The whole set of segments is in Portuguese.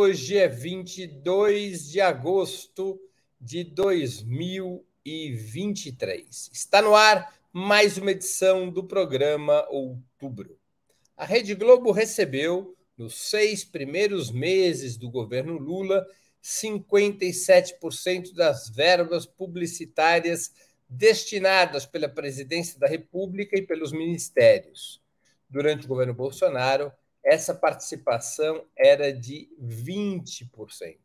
Hoje é 22 de agosto de 2023. Está no ar mais uma edição do programa Outubro. A Rede Globo recebeu, nos seis primeiros meses do governo Lula, 57% das verbas publicitárias destinadas pela Presidência da República e pelos ministérios. Durante o governo Bolsonaro, essa participação era de 20%.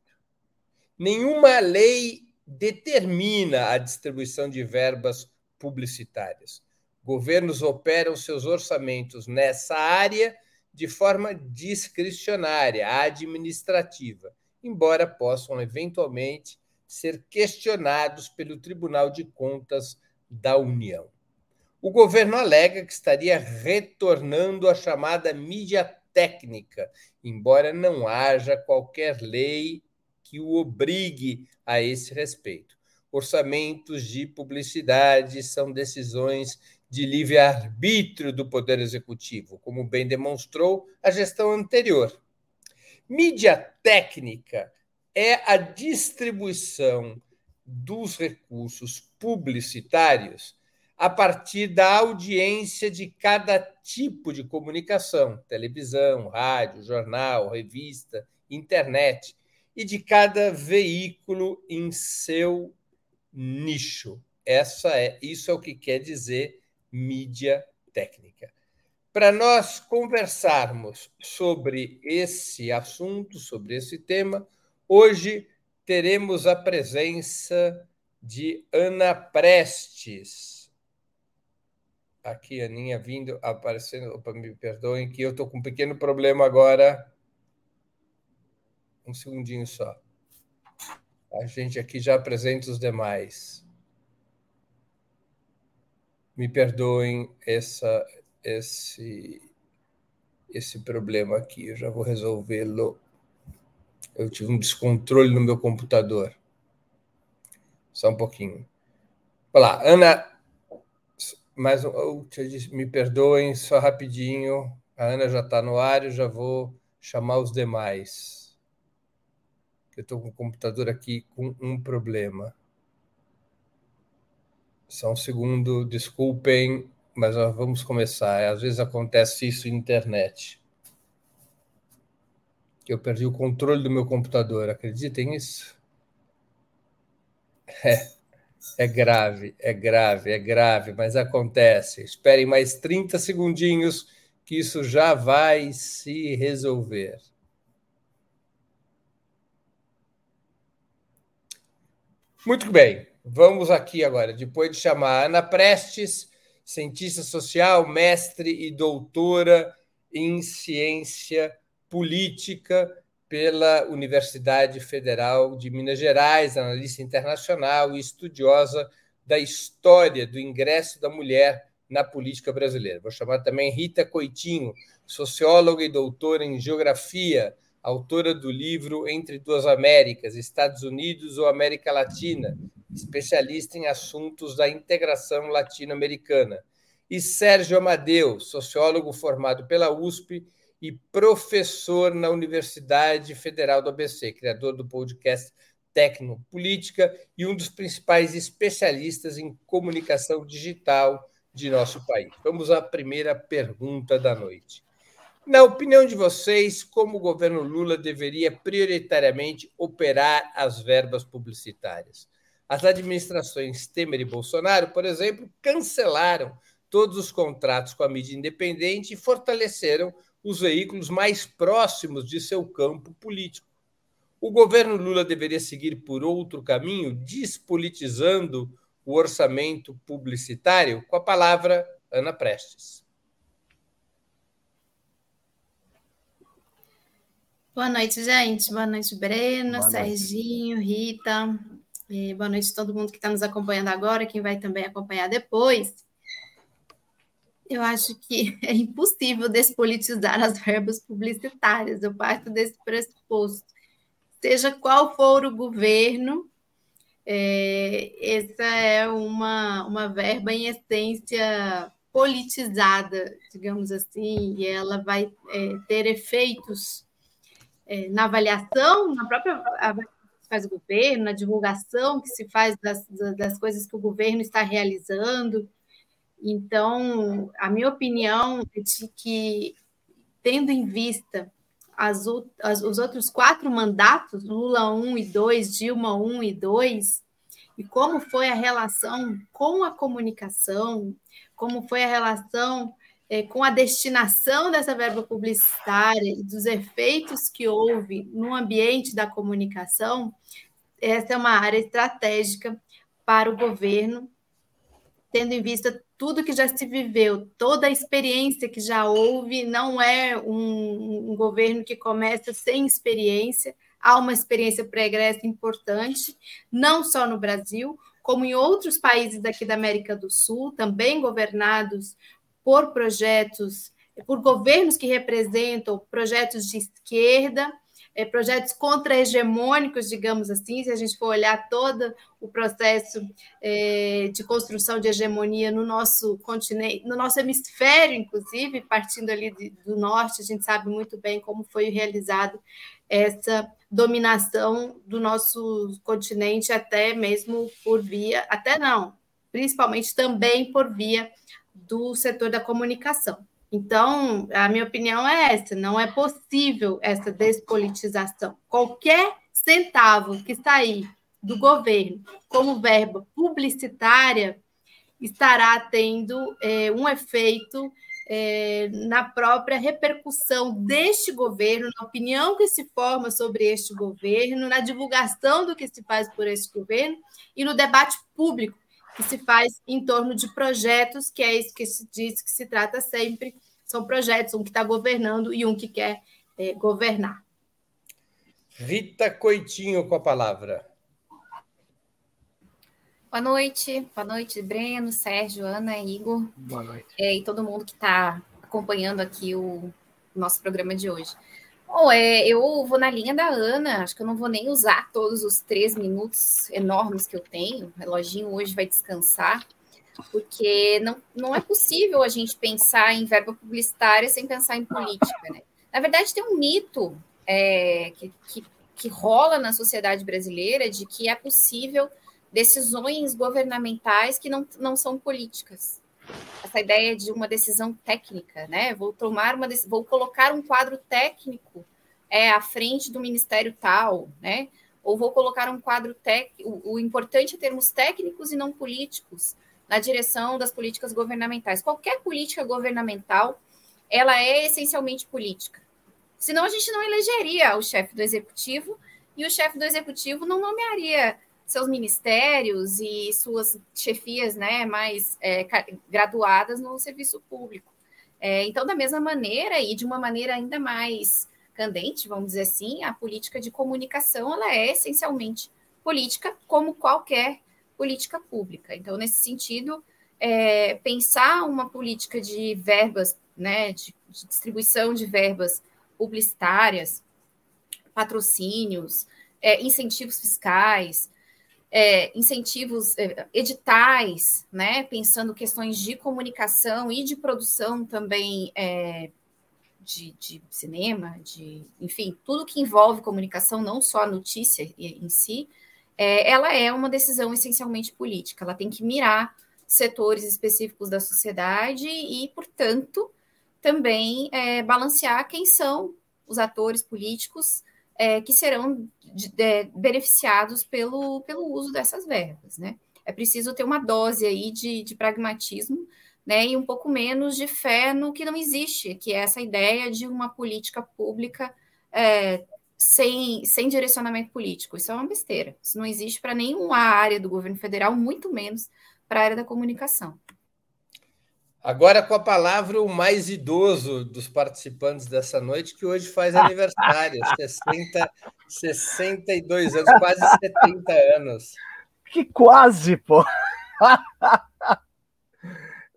Nenhuma lei determina a distribuição de verbas publicitárias. Governos operam seus orçamentos nessa área de forma discricionária, administrativa, embora possam eventualmente ser questionados pelo Tribunal de Contas da União. O governo alega que estaria retornando à chamada mídia técnica, embora não haja qualquer lei que o obrigue a esse respeito. Orçamentos de publicidade são decisões de livre-arbítrio do Poder Executivo, como bem demonstrou a gestão anterior. Mídia técnica é a distribuição dos recursos publicitários a partir da audiência de cada tipo de comunicação televisão, rádio, jornal, revista, internet e de cada veículo em seu nicho. Essa é, isso é o que quer dizer mídia técnica. Para nós conversarmos sobre esse assunto, sobre esse tema, hoje teremos a presença de Ana Prestes aqui, Aninha, vindo, aparecendo. Opa, me perdoem, que eu estou com um pequeno problema agora. Um segundinho só. A gente aqui já apresenta os demais. Me perdoem essa, esse, esse problema aqui, eu já vou resolvê-lo. Eu tive um descontrole no meu computador. Só um pouquinho. Olá, Ana mas me perdoem só rapidinho. A Ana já está no ar, eu já vou chamar os demais. Eu estou com o computador aqui com um problema. Só um segundo, desculpem, mas vamos começar. Às vezes acontece isso na internet. Eu perdi o controle do meu computador, acreditem nisso? É. É grave, é grave, é grave, mas acontece. Esperem mais 30 segundinhos que isso já vai se resolver. Muito bem, vamos aqui agora, depois de chamar Ana Prestes, cientista social, mestre e doutora em ciência política pela Universidade Federal de Minas Gerais, analista internacional e estudiosa da história do ingresso da mulher na política brasileira. Vou chamar também Rita Coitinho, socióloga e doutora em geografia, autora do livro Entre Duas Américas, Estados Unidos ou América Latina, especialista em assuntos da integração latino-americana. E Sérgio Amadeu, sociólogo formado pela USP e professor na Universidade Federal do ABC, criador do podcast Tecnopolítica e um dos principais especialistas em comunicação digital de nosso país. Vamos à primeira pergunta da noite. Na opinião de vocês, como o governo Lula deveria prioritariamente operar as verbas publicitárias? As administrações Temer e Bolsonaro, por exemplo, cancelaram todos os contratos com a mídia independente e fortaleceram os veículos mais próximos de seu campo político. O governo Lula deveria seguir por outro caminho, despolitizando o orçamento publicitário? Com a palavra, Ana Prestes. Boa noite, gente. Boa noite, Breno, Boa noite. Serginho, Rita. E boa noite a todo mundo que está nos acompanhando agora, quem vai também acompanhar depois. Eu acho que é impossível despolitizar as verbas publicitárias. Eu parto desse pressuposto. Seja qual for o governo, é, essa é uma, uma verba em essência politizada, digamos assim, e ela vai é, ter efeitos é, na avaliação, na própria avaliação que faz o governo, na divulgação que se faz das, das coisas que o governo está realizando. Então, a minha opinião é de que, tendo em vista as, as, os outros quatro mandatos, Lula 1 e 2, Dilma 1 e 2, e como foi a relação com a comunicação, como foi a relação é, com a destinação dessa verba publicitária e dos efeitos que houve no ambiente da comunicação, essa é uma área estratégica para o governo, tendo em vista tudo que já se viveu, toda a experiência que já houve, não é um, um governo que começa sem experiência, há uma experiência pregressa importante, não só no Brasil, como em outros países daqui da América do Sul, também governados por projetos, por governos que representam projetos de esquerda, é, projetos contra-hegemônicos, digamos assim, se a gente for olhar todo o processo é, de construção de hegemonia no nosso continente, no nosso hemisfério, inclusive, partindo ali de, do norte, a gente sabe muito bem como foi realizado essa dominação do nosso continente, até mesmo por via, até não, principalmente também por via do setor da comunicação. Então, a minha opinião é essa: não é possível essa despolitização. Qualquer centavo que sair do governo como verba publicitária estará tendo é, um efeito é, na própria repercussão deste governo, na opinião que se forma sobre este governo, na divulgação do que se faz por este governo e no debate público que se faz em torno de projetos, que é isso que se diz que se trata sempre, são projetos, um que está governando e um que quer é, governar. Rita Coitinho com a palavra. Boa noite, boa noite, Breno, Sérgio, Ana, Igor. Boa noite. É, e todo mundo que está acompanhando aqui o nosso programa de hoje. Bom, é, eu vou na linha da Ana, acho que eu não vou nem usar todos os três minutos enormes que eu tenho. O reloginho hoje vai descansar, porque não, não é possível a gente pensar em verba publicitária sem pensar em política. Né? Na verdade, tem um mito é, que, que, que rola na sociedade brasileira de que é possível decisões governamentais que não, não são políticas essa ideia de uma decisão técnica, né? Vou tomar uma vou colocar um quadro técnico é, à frente do ministério tal, né? Ou vou colocar um quadro técnico. O, importante é termos técnicos e não políticos na direção das políticas governamentais. Qualquer política governamental, ela é essencialmente política. Senão a gente não elegeria o chefe do executivo e o chefe do executivo não nomearia seus ministérios e suas chefias né, mais é, graduadas no serviço público. É, então, da mesma maneira, e de uma maneira ainda mais candente, vamos dizer assim, a política de comunicação ela é essencialmente política, como qualquer política pública. Então, nesse sentido, é, pensar uma política de verbas, né, de, de distribuição de verbas publicitárias, patrocínios, é, incentivos fiscais, é, incentivos, é, editais, né, pensando questões de comunicação e de produção também é, de, de, cinema, de, enfim, tudo que envolve comunicação, não só a notícia em si, é, ela é uma decisão essencialmente política. Ela tem que mirar setores específicos da sociedade e, portanto, também é, balancear quem são os atores políticos é, que serão de, de, beneficiados pelo, pelo uso dessas verbas, né? É preciso ter uma dose aí de, de pragmatismo, né, e um pouco menos de fé no que não existe, que é essa ideia de uma política pública é, sem, sem direcionamento político. Isso é uma besteira. Isso não existe para nenhuma área do governo federal, muito menos para a área da comunicação. Agora com a palavra o mais idoso dos participantes dessa noite, que hoje faz aniversário, 60, 62 anos, quase 70 anos. Que quase, pô!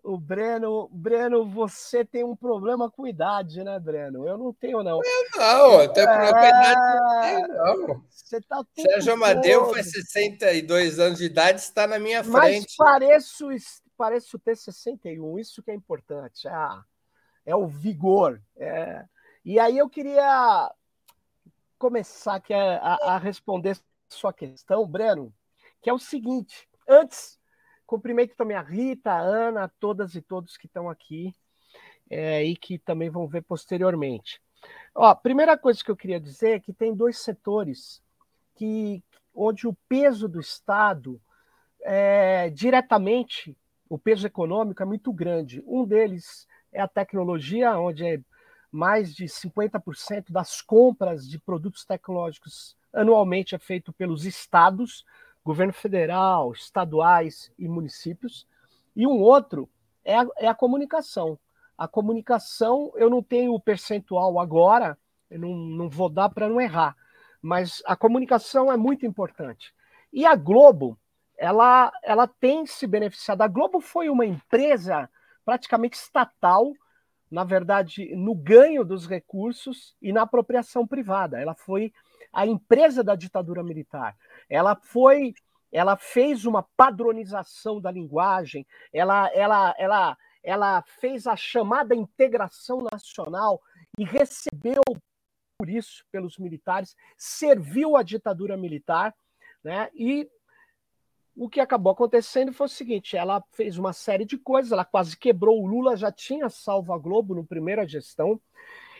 o Breno, Breno, você tem um problema com idade, né, Breno? Eu não tenho, não. Eu não, eu tenho problema com idade, não. Você tá Sérgio Amadeu faz 62 anos de idade, está na minha frente. Mas pareço pareço ter 61, isso que é importante. É, é o vigor. É... E aí eu queria começar aqui a, a, a responder sua questão, Breno, que é o seguinte. Antes, cumprimento também a Rita, a Ana, todas e todos que estão aqui é, e que também vão ver posteriormente. Ó, primeira coisa que eu queria dizer é que tem dois setores que, onde o peso do Estado é, diretamente, o peso econômico é muito grande. Um deles é a tecnologia, onde é mais de 50% das compras de produtos tecnológicos anualmente é feito pelos estados, governo federal, estaduais e municípios. E um outro é a, é a comunicação. A comunicação, eu não tenho o percentual agora, eu não, não vou dar para não errar, mas a comunicação é muito importante. E a Globo, ela, ela tem se beneficiado. A Globo foi uma empresa praticamente estatal na verdade, no ganho dos recursos e na apropriação privada. Ela foi a empresa da ditadura militar. Ela foi, ela fez uma padronização da linguagem, ela, ela, ela, ela fez a chamada integração nacional e recebeu por isso pelos militares, serviu a ditadura militar, né? E o que acabou acontecendo foi o seguinte: ela fez uma série de coisas, ela quase quebrou. O Lula já tinha salvo a Globo no primeira gestão,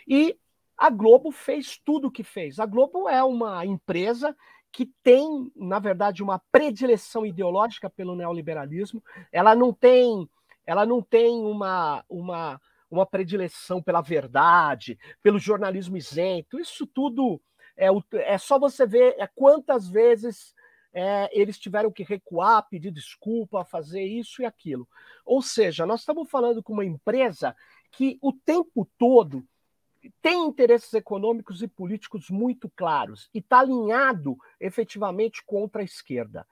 e a Globo fez tudo o que fez. A Globo é uma empresa que tem, na verdade, uma predileção ideológica pelo neoliberalismo. Ela não tem, ela não tem uma, uma, uma predileção pela verdade, pelo jornalismo isento. Isso tudo é, é só você ver é quantas vezes é, eles tiveram que recuar, pedir desculpa, fazer isso e aquilo. Ou seja, nós estamos falando com uma empresa que o tempo todo tem interesses econômicos e políticos muito claros e está alinhado efetivamente contra a esquerda.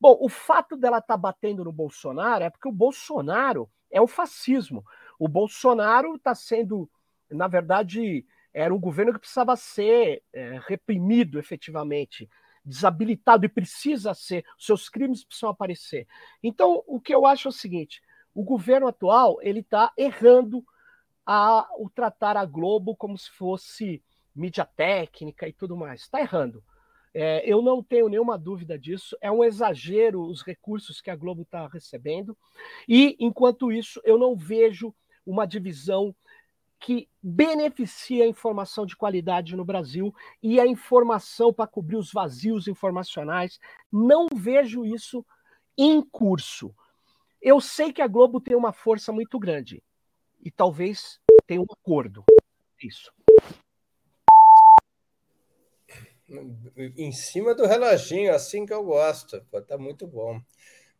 Bom, o fato dela estar tá batendo no Bolsonaro é porque o Bolsonaro é o fascismo. O Bolsonaro está sendo, na verdade, era um governo que precisava ser é, reprimido efetivamente desabilitado e precisa ser, seus crimes precisam aparecer. Então, o que eu acho é o seguinte: o governo atual ele está errando a o tratar a Globo como se fosse mídia técnica e tudo mais. Está errando. É, eu não tenho nenhuma dúvida disso. É um exagero os recursos que a Globo está recebendo. E, enquanto isso, eu não vejo uma divisão que beneficia a informação de qualidade no Brasil e a informação para cobrir os vazios informacionais. Não vejo isso em curso. Eu sei que a Globo tem uma força muito grande e talvez tenha um acordo. Isso. Em cima do reloginho, assim que eu gosto. Está muito bom.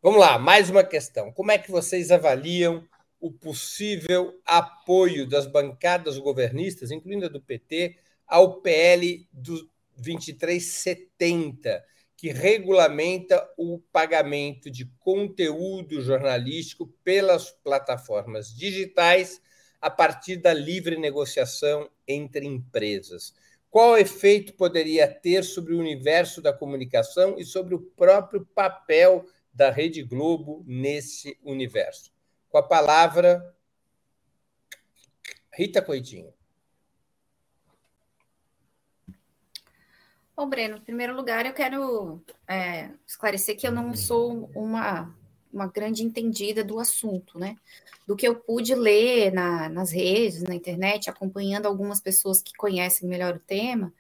Vamos lá, mais uma questão. Como é que vocês avaliam o possível apoio das bancadas governistas, incluindo a do PT, ao PL do 2370, que regulamenta o pagamento de conteúdo jornalístico pelas plataformas digitais a partir da livre negociação entre empresas. Qual efeito poderia ter sobre o universo da comunicação e sobre o próprio papel da Rede Globo nesse universo? Com a palavra, Rita Coitinho. Bom, Breno, em primeiro lugar, eu quero é, esclarecer que eu não sou uma, uma grande entendida do assunto, né? Do que eu pude ler na, nas redes, na internet, acompanhando algumas pessoas que conhecem melhor o tema,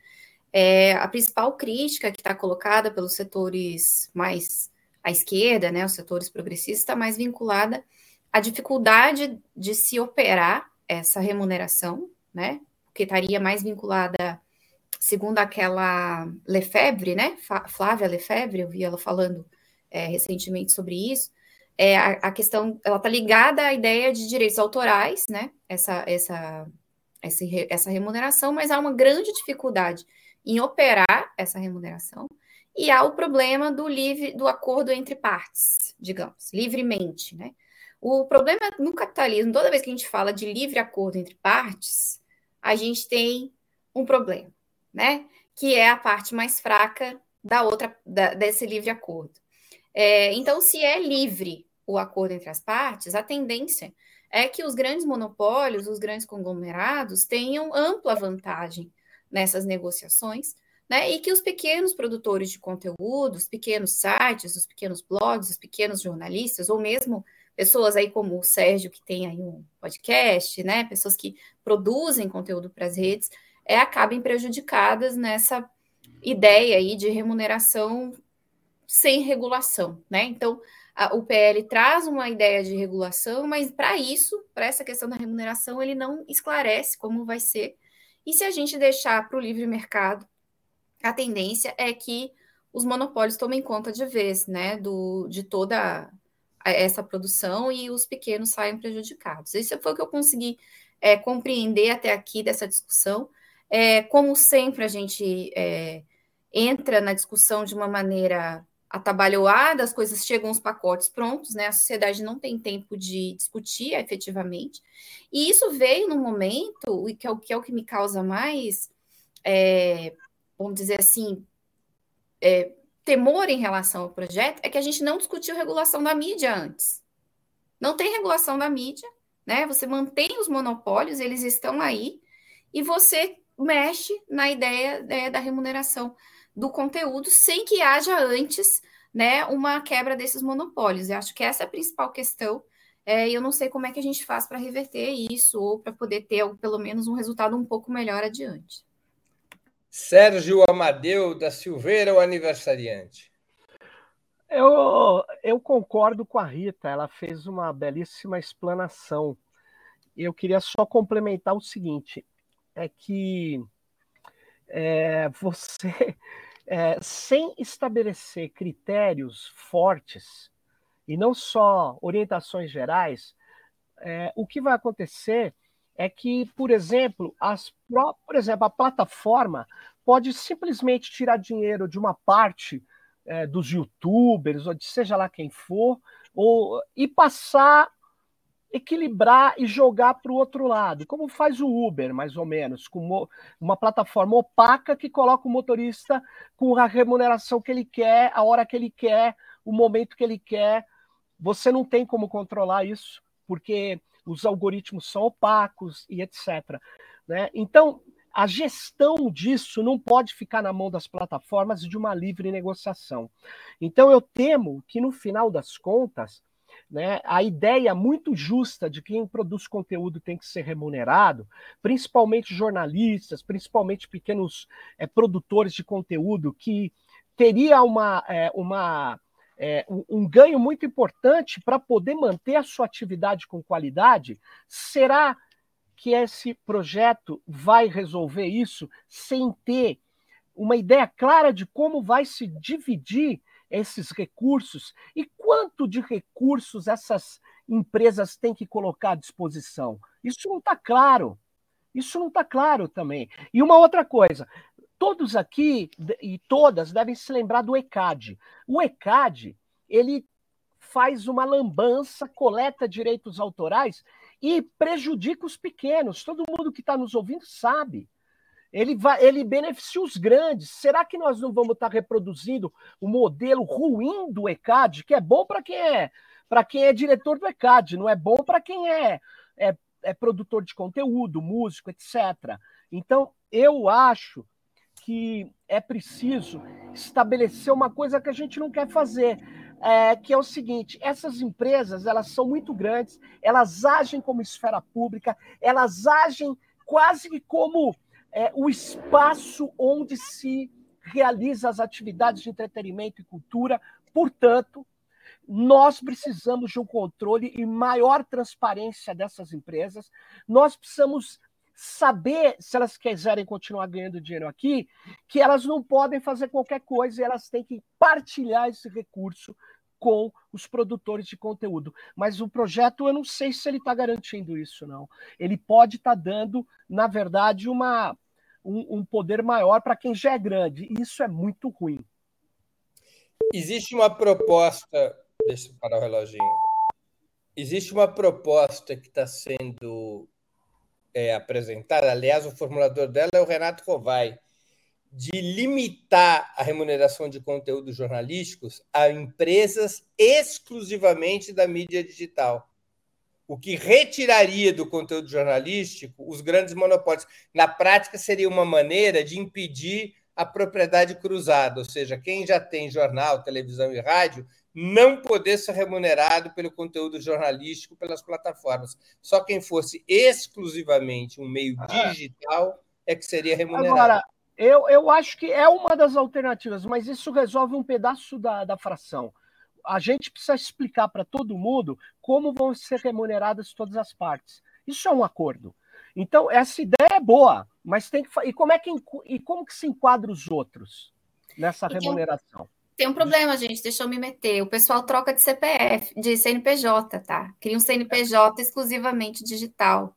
é, a principal crítica que está colocada pelos setores mais à esquerda, né, os setores progressistas, está mais vinculada a dificuldade de se operar essa remuneração, né? Que estaria mais vinculada, segundo aquela Lefebvre, né? Flávia Lefebvre, eu vi ela falando é, recentemente sobre isso. É, a, a questão, ela está ligada à ideia de direitos autorais, né? Essa, essa, essa, essa remuneração, mas há uma grande dificuldade em operar essa remuneração e há o problema do livre do acordo entre partes, digamos, livremente, né? O problema no capitalismo, toda vez que a gente fala de livre acordo entre partes, a gente tem um problema, né? Que é a parte mais fraca da outra da, desse livre acordo. É, então, se é livre o acordo entre as partes, a tendência é que os grandes monopólios, os grandes conglomerados tenham ampla vantagem nessas negociações, né? E que os pequenos produtores de conteúdo, os pequenos sites, os pequenos blogs, os pequenos jornalistas, ou mesmo pessoas aí como o Sérgio, que tem aí um podcast, né? Pessoas que produzem conteúdo para as redes, é, acabem prejudicadas nessa ideia aí de remuneração sem regulação, né? Então, a, o PL traz uma ideia de regulação, mas para isso, para essa questão da remuneração, ele não esclarece como vai ser. E se a gente deixar para o livre mercado, a tendência é que os monopólios tomem conta de vez, né, do, de toda essa produção e os pequenos saiam prejudicados. Isso foi o que eu consegui é, compreender até aqui dessa discussão. É, como sempre, a gente é, entra na discussão de uma maneira atabalhoada, as coisas chegam os pacotes prontos, né? A sociedade não tem tempo de discutir efetivamente. E isso veio no momento, e que é o que, é o que me causa mais, é, vamos dizer assim, é, temor em relação ao projeto, é que a gente não discutiu regulação da mídia antes. Não tem regulação da mídia, né? Você mantém os monopólios, eles estão aí, e você mexe na ideia né, da remuneração do conteúdo sem que haja antes né, uma quebra desses monopólios. Eu acho que essa é a principal questão. É, eu não sei como é que a gente faz para reverter isso ou para poder ter pelo menos um resultado um pouco melhor adiante. Sérgio Amadeu da Silveira, o aniversariante. Eu, eu concordo com a Rita, ela fez uma belíssima explanação. Eu queria só complementar o seguinte: é que é, você é, sem estabelecer critérios fortes e não só orientações gerais, é, o que vai acontecer é que, por exemplo, as, por exemplo, a plataforma pode simplesmente tirar dinheiro de uma parte é, dos youtubers, ou de seja lá quem for, ou, e passar equilibrar e jogar para o outro lado, como faz o Uber, mais ou menos, com uma plataforma opaca que coloca o motorista com a remuneração que ele quer, a hora que ele quer, o momento que ele quer. Você não tem como controlar isso, porque os algoritmos são opacos e etc. Né? Então, a gestão disso não pode ficar na mão das plataformas de uma livre negociação. Então, eu temo que, no final das contas, né, a ideia muito justa de quem produz conteúdo tem que ser remunerado, principalmente jornalistas, principalmente pequenos é, produtores de conteúdo, que teria uma, é, uma, é, um, um ganho muito importante para poder manter a sua atividade com qualidade, será que esse projeto vai resolver isso sem ter uma ideia clara de como vai se dividir esses recursos e quanto de recursos essas empresas têm que colocar à disposição. Isso não está claro. Isso não está claro também. E uma outra coisa, todos aqui e todas devem se lembrar do ECAD. O ECAD, ele faz uma lambança, coleta direitos autorais e prejudica os pequenos. Todo mundo que está nos ouvindo sabe ele, vai, ele beneficia os grandes. Será que nós não vamos estar reproduzindo o modelo ruim do ECAD, que é bom para quem é para quem é diretor do ECAD, não é bom para quem é, é, é produtor de conteúdo, músico, etc. Então, eu acho que é preciso estabelecer uma coisa que a gente não quer fazer, é, que é o seguinte: essas empresas elas são muito grandes, elas agem como esfera pública, elas agem quase como é, o espaço onde se realiza as atividades de entretenimento e cultura. Portanto, nós precisamos de um controle e maior transparência dessas empresas. Nós precisamos saber, se elas quiserem continuar ganhando dinheiro aqui, que elas não podem fazer qualquer coisa e elas têm que partilhar esse recurso com os produtores de conteúdo. Mas o projeto, eu não sei se ele está garantindo isso, não. Ele pode estar tá dando, na verdade, uma um, um poder maior para quem já é grande. Isso é muito ruim. Existe uma proposta. Deixa eu parar o reloginho. Existe uma proposta que está sendo é, apresentada, aliás, o formulador dela é o Renato Rovai, de limitar a remuneração de conteúdos jornalísticos a empresas exclusivamente da mídia digital o que retiraria do conteúdo jornalístico os grandes monopólios. Na prática, seria uma maneira de impedir a propriedade cruzada, ou seja, quem já tem jornal, televisão e rádio não poder ser remunerado pelo conteúdo jornalístico pelas plataformas. Só quem fosse exclusivamente um meio ah. digital é que seria remunerado. Agora, eu, eu acho que é uma das alternativas, mas isso resolve um pedaço da, da fração. A gente precisa explicar para todo mundo como vão ser remuneradas todas as partes. Isso é um acordo. Então, essa ideia é boa, mas tem que. E como, é que, e como que se enquadra os outros nessa remuneração? Tem um problema, gente, deixa eu me meter. O pessoal troca de CPF, de CNPJ, tá? Cria um CNPJ exclusivamente digital.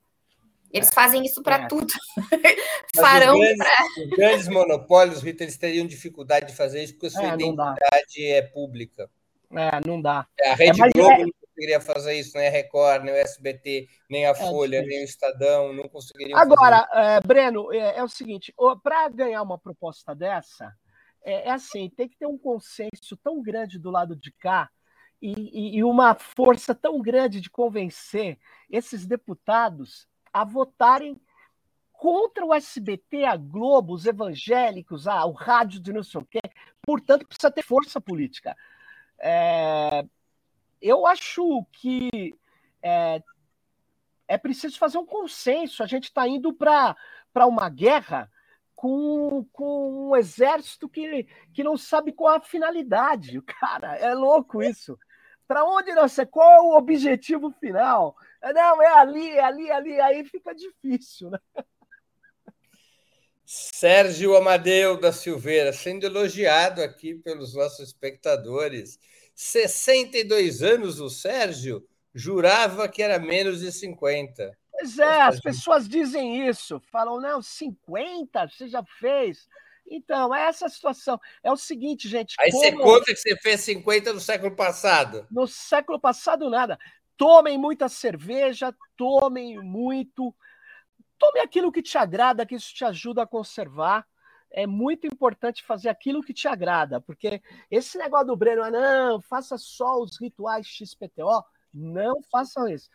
Eles fazem isso para é. tudo. Farão os grandes, pra... os grandes monopólios, Rita, eles teriam dificuldade de fazer isso porque a sua é, identidade é pública. É, não dá. É, a Rede é, Globo é não conseguiria fazer isso, nem a Record, nem o SBT, nem a Folha, nem o Estadão, não conseguiriam. Agora, Breno, é, o seguinte: para ganhar uma proposta dessa, é, é, assim, tem que ter um consenso tão grande do lado de cá e, e, uma força tão grande de convencer esses deputados a votarem contra o SBT, a Globo, os evangélicos, a, o rádio de não sei o quê. Portanto, precisa ter força política. É, eu acho que é, é preciso fazer um consenso. A gente está indo para uma guerra com, com um exército que, que não sabe qual a finalidade. Cara, é louco isso. Para onde nós qual é o objetivo final? Não, é ali, é ali, é ali, aí fica difícil, né? Sérgio Amadeu da Silveira, sendo elogiado aqui pelos nossos espectadores. 62 anos o Sérgio, jurava que era menos de 50. Pois é, as pessoas dizem isso, falam, não, 50, você já fez. Então, é essa situação. É o seguinte, gente. Aí como... você conta que você fez 50 no século passado. No século passado, nada. Tomem muita cerveja, tomem muito. Tome aquilo que te agrada, que isso te ajuda a conservar. É muito importante fazer aquilo que te agrada, porque esse negócio do Breno, ah, não, faça só os rituais XPTO, não façam isso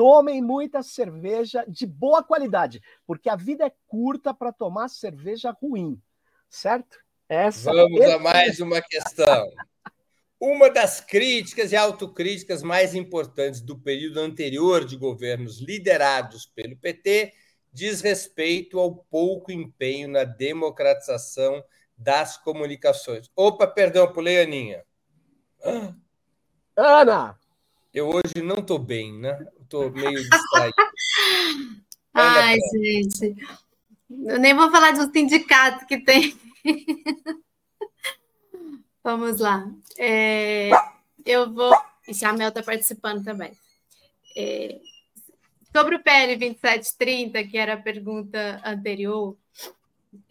tomem muita cerveja de boa qualidade, porque a vida é curta para tomar cerveja ruim, certo? Essa Vamos é... a mais uma questão. Uma das críticas e autocríticas mais importantes do período anterior de governos liderados pelo PT diz respeito ao pouco empenho na democratização das comunicações. Opa, perdão, pulei Aninha. Ana! Eu hoje não estou bem, né? Estou meio distraído. Ai, gente. Eu nem vou falar de um sindicato que tem. Vamos lá. É, eu vou. E a Mel está participando também. É, sobre o PL 2730, que era a pergunta anterior,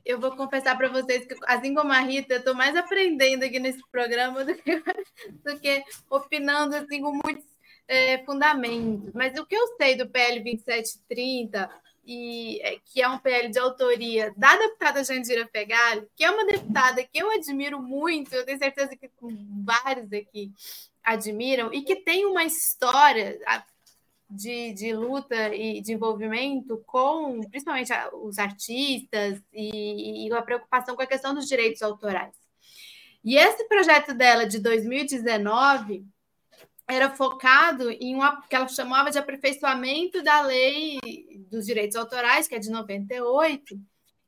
eu vou confessar para vocês que, assim como a Rita, eu estou mais aprendendo aqui nesse programa do que, do que opinando assim, com muitos é, fundamentos. Mas o que eu sei do PL 2730, e, é, que é um PL de autoria da deputada Jandira Pegali, que é uma deputada que eu admiro muito, eu tenho certeza que vários aqui admiram, e que tem uma história de, de luta e de envolvimento com, principalmente, os artistas e, e a preocupação com a questão dos direitos autorais. E esse projeto dela de 2019 era focado em uma que ela chamava de aperfeiçoamento da lei dos direitos autorais, que é de 98.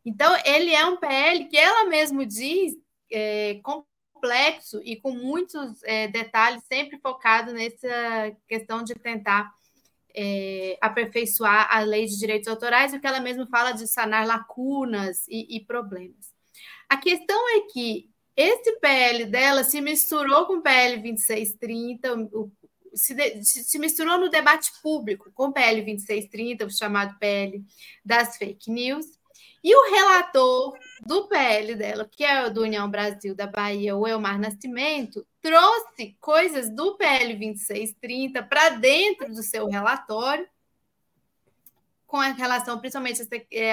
Então, ele é um PL que ela mesma diz é, complexo e com muitos é, detalhes, sempre focado nessa questão de tentar é, aperfeiçoar a lei de direitos autorais, o que ela mesma fala de sanar lacunas e, e problemas. A questão é que esse PL dela se misturou com o PL 2630, o, se, de, se, misturou no debate público com o PL 2630, o chamado PL das fake news, e o relator do PL dela, que é do União Brasil da Bahia, o Elmar Nascimento, trouxe coisas do PL 2630 para dentro do seu relatório, com relação principalmente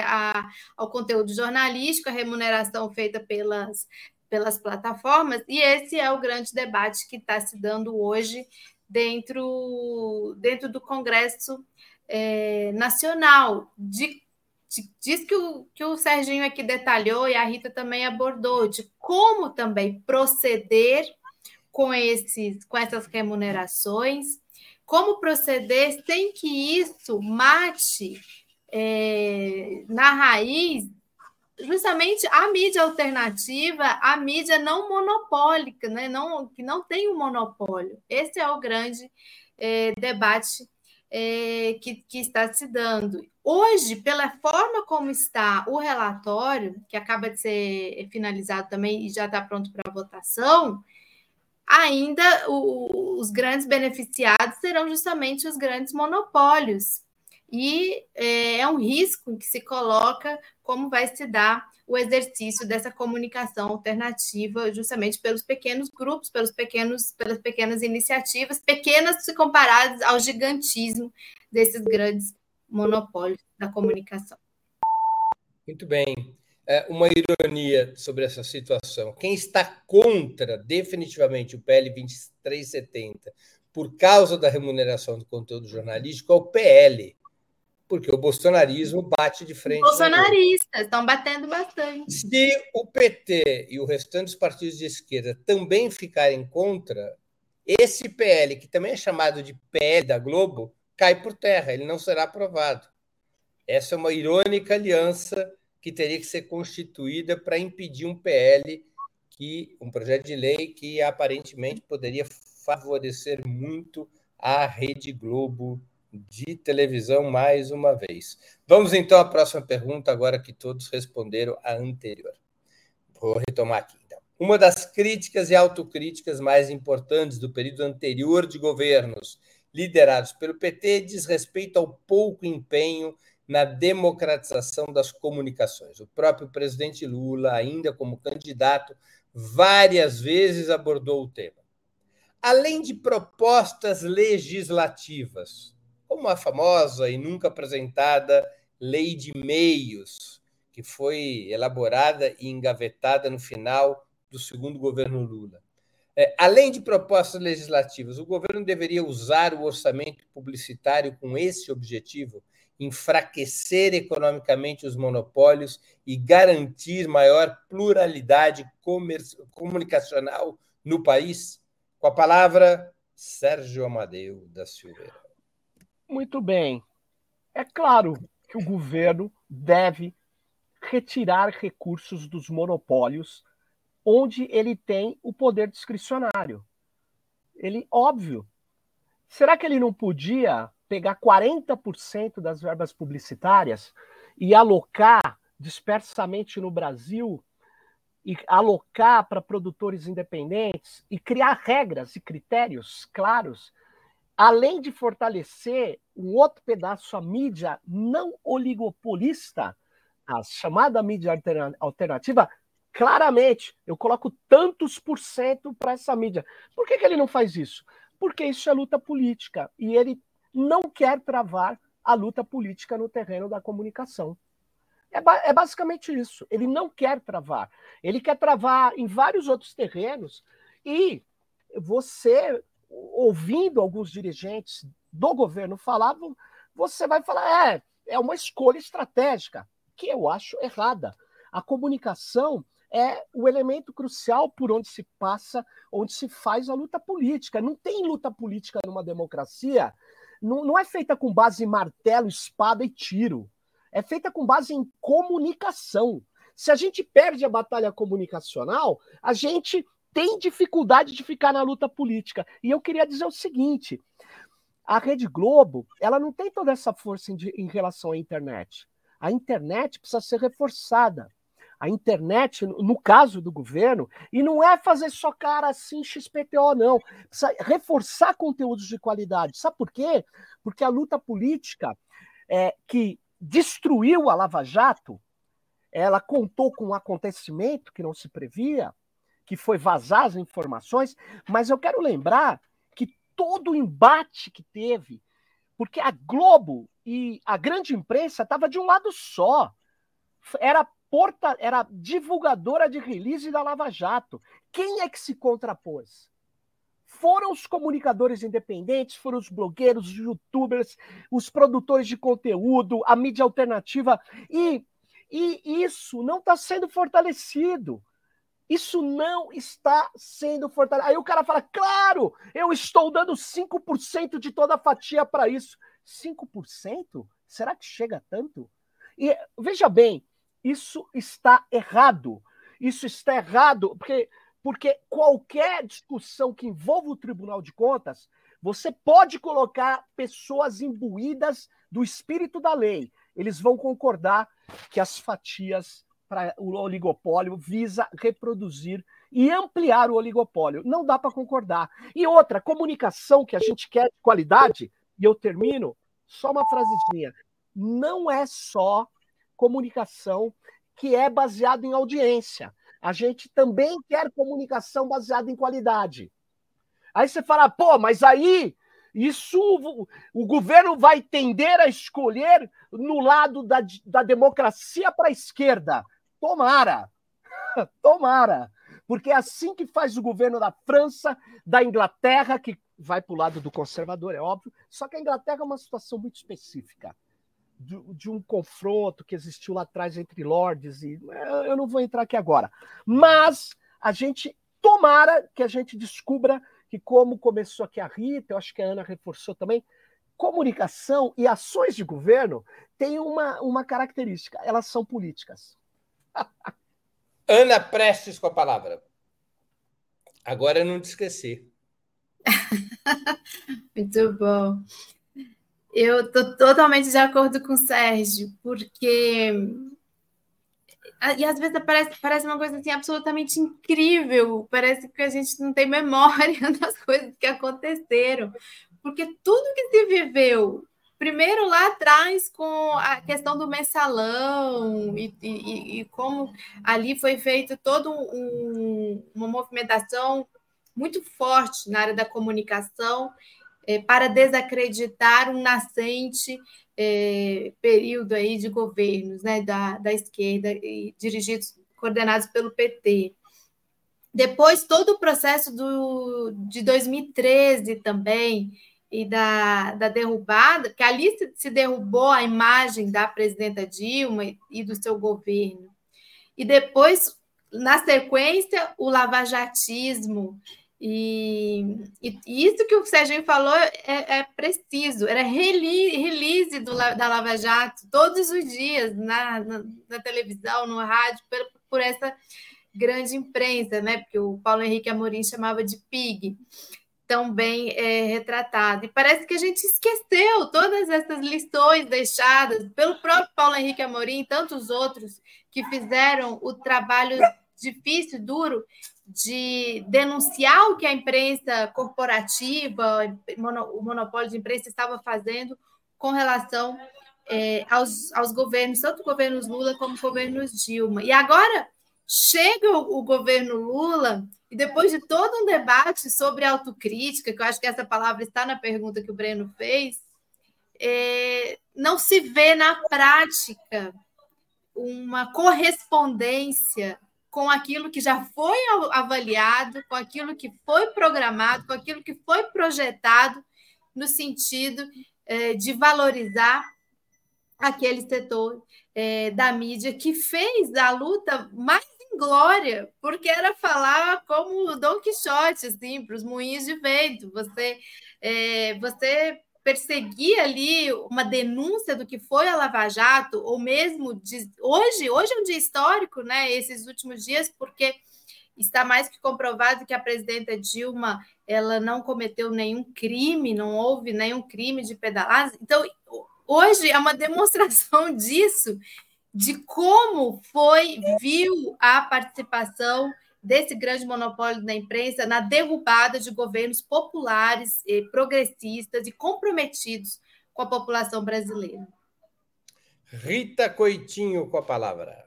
a, a, ao conteúdo jornalístico, a remuneração feita pelas pelas plataformas, e esse é o grande debate que está se dando hoje dentro, dentro do Congresso é, Nacional, de diz que o, que o Serginho aqui detalhou e a Rita também abordou, de como também proceder com, esses, com essas remunerações, como proceder sem que isso mate é, na raiz justamente a mídia alternativa, a mídia não monopólica, né? não, que não tem um monopólio. Esse é o grande é, debate é, que, que está se dando. Hoje, pela forma como está o relatório, que acaba de ser finalizado também e já está pronto para votação, ainda o, os grandes beneficiados serão justamente os grandes monopólios. E é, é um risco que se coloca como vai se dar o exercício dessa comunicação alternativa, justamente pelos pequenos grupos, pelos pequenos, pelas pequenas iniciativas, pequenas se comparadas ao gigantismo desses grandes monopólios da comunicação. Muito bem. É uma ironia sobre essa situação. Quem está contra definitivamente o PL 2370 por causa da remuneração do conteúdo jornalístico é o PL, porque o bolsonarismo bate de frente. Bolsonaristas estão batendo bastante. Se o PT e o restante dos partidos de esquerda também ficarem contra, esse PL, que também é chamado de PL da Globo, cai por terra, ele não será aprovado. Essa é uma irônica aliança que teria que ser constituída para impedir um PL que um projeto de lei que aparentemente poderia favorecer muito a Rede Globo de televisão mais uma vez. Vamos então à próxima pergunta, agora que todos responderam a anterior. Vou retomar aqui. Então. Uma das críticas e autocríticas mais importantes do período anterior de governos liderados pelo PT diz respeito ao pouco empenho na democratização das comunicações. O próprio presidente Lula, ainda como candidato, várias vezes abordou o tema. Além de propostas legislativas, como a famosa e nunca apresentada Lei de Meios, que foi elaborada e engavetada no final do segundo governo Lula. É, além de propostas legislativas, o governo deveria usar o orçamento publicitário com esse objetivo, enfraquecer economicamente os monopólios e garantir maior pluralidade comunicacional no país? Com a palavra, Sérgio Amadeu da Silveira. Muito bem. É claro que o governo deve retirar recursos dos monopólios onde ele tem o poder discricionário. Ele, óbvio. Será que ele não podia pegar 40% das verbas publicitárias e alocar dispersamente no Brasil e alocar para produtores independentes e criar regras e critérios claros além de fortalecer um outro pedaço, a mídia não oligopolista, a chamada mídia alternativa, claramente, eu coloco tantos por cento para essa mídia. Por que, que ele não faz isso? Porque isso é luta política e ele não quer travar a luta política no terreno da comunicação. É, ba é, basicamente isso. Ele não quer travar. Ele quer travar em vários outros terrenos e você ouvindo alguns dirigentes do governo falavam, você vai falar, é, é uma escolha estratégica, que eu acho errada. A comunicação é o elemento crucial por onde se passa, onde se faz a luta política. Não tem luta política numa democracia, não, não é feita com base em martelo, espada e tiro. É feita com base em comunicação. Se a gente perde a batalha comunicacional, a gente tem dificuldade de ficar na luta política. E eu queria dizer o seguinte: a Rede Globo, ela não tem toda essa força em, em relação à internet. A internet precisa ser reforçada. A internet, no caso do governo, e não é fazer só cara assim XPTO, não. Precisa reforçar conteúdos de qualidade. Sabe por quê? Porque a luta política é, que destruiu a Lava Jato, ela contou com um acontecimento que não se previa, que foi vazar as informações, mas eu quero lembrar que todo o embate que teve, porque a Globo e a grande imprensa estava de um lado só. Era porta, era divulgadora de release da Lava Jato. Quem é que se contrapôs? foram os comunicadores independentes, foram os blogueiros, os youtubers, os produtores de conteúdo, a mídia alternativa. E, e isso não está sendo fortalecido. Isso não está sendo fortalecido. Aí o cara fala: claro, eu estou dando 5% de toda a fatia para isso. 5%? Será que chega tanto? E veja bem, isso está errado. Isso está errado, porque porque qualquer discussão que envolva o Tribunal de Contas, você pode colocar pessoas imbuídas do espírito da lei. Eles vão concordar que as fatias para o oligopólio visa reproduzir e ampliar o oligopólio. Não dá para concordar. E outra, comunicação que a gente quer de qualidade, e eu termino, só uma frasezinha. Não é só comunicação que é baseada em audiência a gente também quer comunicação baseada em qualidade. Aí você fala, pô, mas aí isso o governo vai tender a escolher no lado da, da democracia para a esquerda. Tomara, tomara, porque é assim que faz o governo da França, da Inglaterra, que vai para o lado do conservador, é óbvio. Só que a Inglaterra é uma situação muito específica de, de, um confronto que existiu lá atrás entre lords e eu não vou entrar aqui agora. Mas a gente tomara que a gente descubra que como começou aqui a Rita, eu acho que a Ana reforçou também, comunicação e ações de governo têm uma, uma característica, elas são políticas. Ana Prestes com a palavra. Agora eu não te esqueci. Muito bom. Eu estou totalmente de acordo com o Sérgio, porque. E às vezes parece, parece uma coisa assim absolutamente incrível, parece que a gente não tem memória das coisas que aconteceram, porque tudo que se viveu, primeiro lá atrás com a questão do mensalão e, e, e como ali foi feito toda um, uma movimentação muito forte na área da comunicação é, para desacreditar um nascente é, período aí de governos né, da, da esquerda, dirigidos, coordenados pelo PT. Depois, todo o processo do, de 2013 também, e da, da derrubada, que ali se, se derrubou a imagem da presidenta Dilma e, e do seu governo. E depois, na sequência, o lavajatismo, e, e, isso que o Sérgio falou é, é preciso, era release, release do, da Lava Jato todos os dias na, na, na televisão, no rádio, por, por, essa grande imprensa, né? Porque o Paulo Henrique Amorim chamava de PIG, tão bem é, retratado. E parece que a gente esqueceu todas essas lições deixadas pelo próprio Paulo Henrique Amorim e tantos outros que fizeram o trabalho difícil, duro, de denunciar o que a imprensa corporativa, o monopólio de imprensa estava fazendo com relação é, aos, aos governos, tanto governos Lula como governos Dilma. E agora chega o, o governo Lula, e depois de todo um debate sobre autocrítica, que eu acho que essa palavra está na pergunta que o Breno fez, é, não se vê na prática uma correspondência com aquilo que já foi avaliado, com aquilo que foi programado, com aquilo que foi projetado, no sentido é, de valorizar aquele setor é, da mídia que fez a luta mais glória, porque era falar como Dom Quixote, assim, para os moinhos de vento. Você, é, você perseguir ali uma denúncia do que foi a Lava Jato, ou mesmo de, hoje, hoje é um dia histórico, né? Esses últimos dias, porque está mais que comprovado que a presidenta Dilma ela não cometeu nenhum crime, não houve nenhum crime de pedalada. Então, hoje é uma demonstração disso, de como foi, viu a participação desse grande monopólio da imprensa na derrubada de governos populares, progressistas e comprometidos com a população brasileira. Rita Coitinho com a palavra.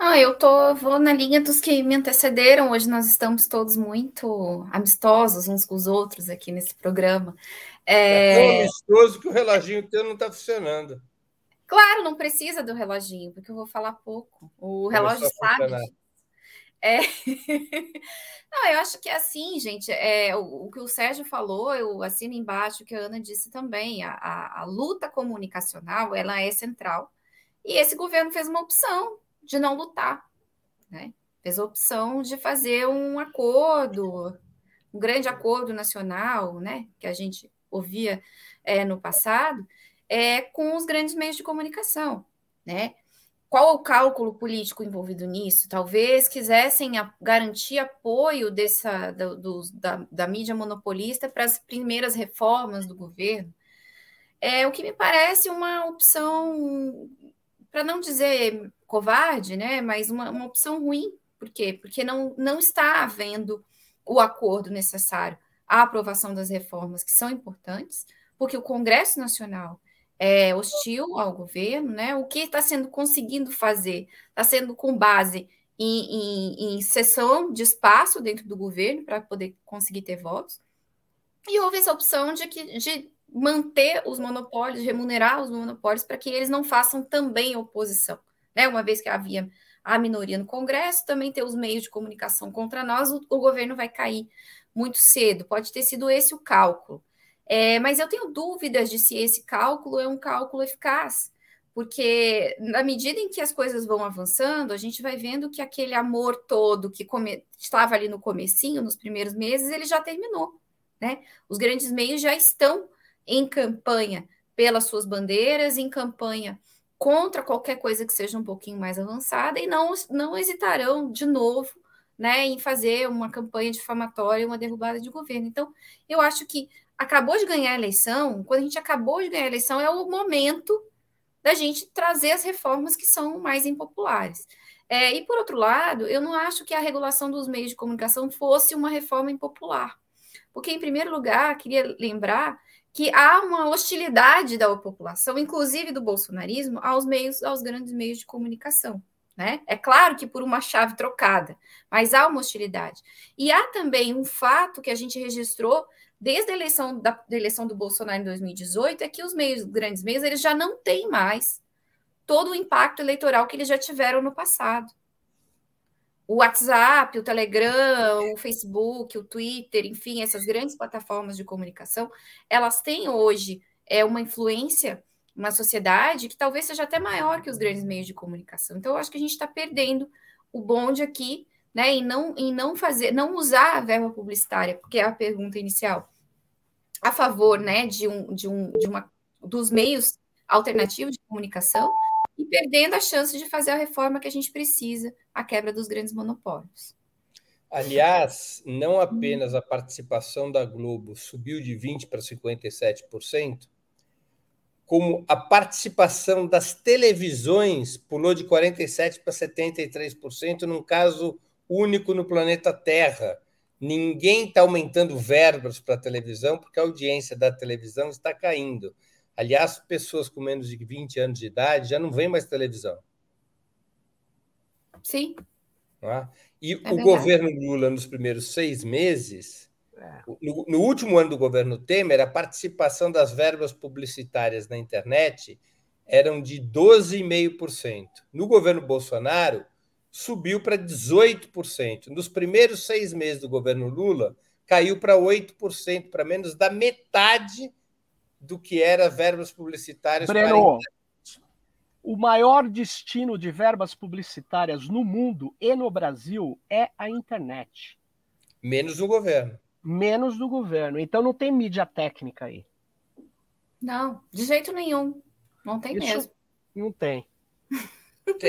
Ah, eu tô, vou na linha dos que me antecederam. Hoje nós estamos todos muito amistosos uns com os outros aqui nesse programa. É, é tão amistoso que o reloginho teu não está funcionando. Claro, não precisa do reloginho, porque eu vou falar pouco. O relógio sabe. É... Não, eu acho que é assim, gente, é, o, o, que o Sérgio falou, eu assino embaixo o que a Ana disse também, a, a, a luta comunicacional, ela é central, e esse governo fez uma opção de não lutar, né? Fez a opção de fazer um acordo, um grande acordo nacional, né? Que a gente ouvia é, no passado, é, com os grandes meios de comunicação, né? Qual o cálculo político envolvido nisso? Talvez quisessem a, garantir apoio dessa, do, do, da, da mídia monopolista para as primeiras reformas do governo. É o que me parece uma opção, para não dizer covarde, né? Mas uma, uma opção ruim. Por quê? Porque não, não está havendo o acordo necessário à aprovação das reformas que são importantes, porque o Congresso Nacional é, hostil ao governo, né? O que está sendo conseguindo fazer? Está sendo com base em, em, em sessão de espaço dentro do governo para poder conseguir ter votos. E houve essa opção de, que, de manter os monopólios, remunerar os monopólios para que eles não façam também oposição. Né? Uma vez que havia a minoria no Congresso, também ter os meios de comunicação contra nós, o, o governo vai cair muito cedo. Pode ter sido esse o cálculo. É, mas eu tenho dúvidas de se esse cálculo é um cálculo eficaz, porque na medida em que as coisas vão avançando, a gente vai vendo que aquele amor todo que come... estava ali no comecinho, nos primeiros meses, ele já terminou, né? Os grandes meios já estão em campanha pelas suas bandeiras, em campanha contra qualquer coisa que seja um pouquinho mais avançada e não, não hesitarão de novo né, em fazer uma campanha difamatória, uma derrubada de governo. Então, eu acho que acabou de ganhar a eleição, quando a gente acabou de ganhar a eleição, é o momento da gente trazer as reformas que são mais impopulares. É, e, por outro lado, eu não acho que a regulação dos meios de comunicação fosse uma reforma impopular. Porque, em primeiro lugar, queria lembrar que há uma hostilidade da população, inclusive do bolsonarismo, aos meios, aos grandes meios de comunicação. Né? É claro que por uma chave trocada, mas há uma hostilidade. E há também um fato que a gente registrou desde a eleição, da, da eleição do Bolsonaro em 2018, é que os meios, grandes meios, eles já não têm mais todo o impacto eleitoral que eles já tiveram no passado. O WhatsApp, o Telegram, o Facebook, o Twitter, enfim, essas grandes plataformas de comunicação, elas têm hoje é, uma influência na sociedade que talvez seja até maior que os grandes meios de comunicação. Então, eu acho que a gente está perdendo o bonde aqui né, em não, em não fazer, não usar a verba publicitária, porque é a pergunta inicial, a favor, né, de um, de um, de uma dos meios alternativos de comunicação e perdendo a chance de fazer a reforma que a gente precisa, a quebra dos grandes monopólios. Aliás, não apenas a participação da Globo subiu de 20 para 57%, como a participação das televisões pulou de 47 para 73%, num caso único no planeta Terra. Ninguém está aumentando verbas para a televisão porque a audiência da televisão está caindo. Aliás, pessoas com menos de 20 anos de idade já não veem mais televisão. Sim. É? E é o verdade. governo Lula, nos primeiros seis meses. No, no, último ano do governo Temer, a participação das verbas publicitárias na internet eram de 12,5%. No governo Bolsonaro, subiu para 18%. Nos primeiros seis meses do governo Lula, caiu para 8%, para menos da metade do que era verbas publicitárias. Breno, o maior destino de verbas publicitárias no mundo e no Brasil é a internet. Menos no governo. Menos no governo. Então não tem mídia técnica aí. Não, de jeito nenhum. Não tem Isso mesmo. Não tem.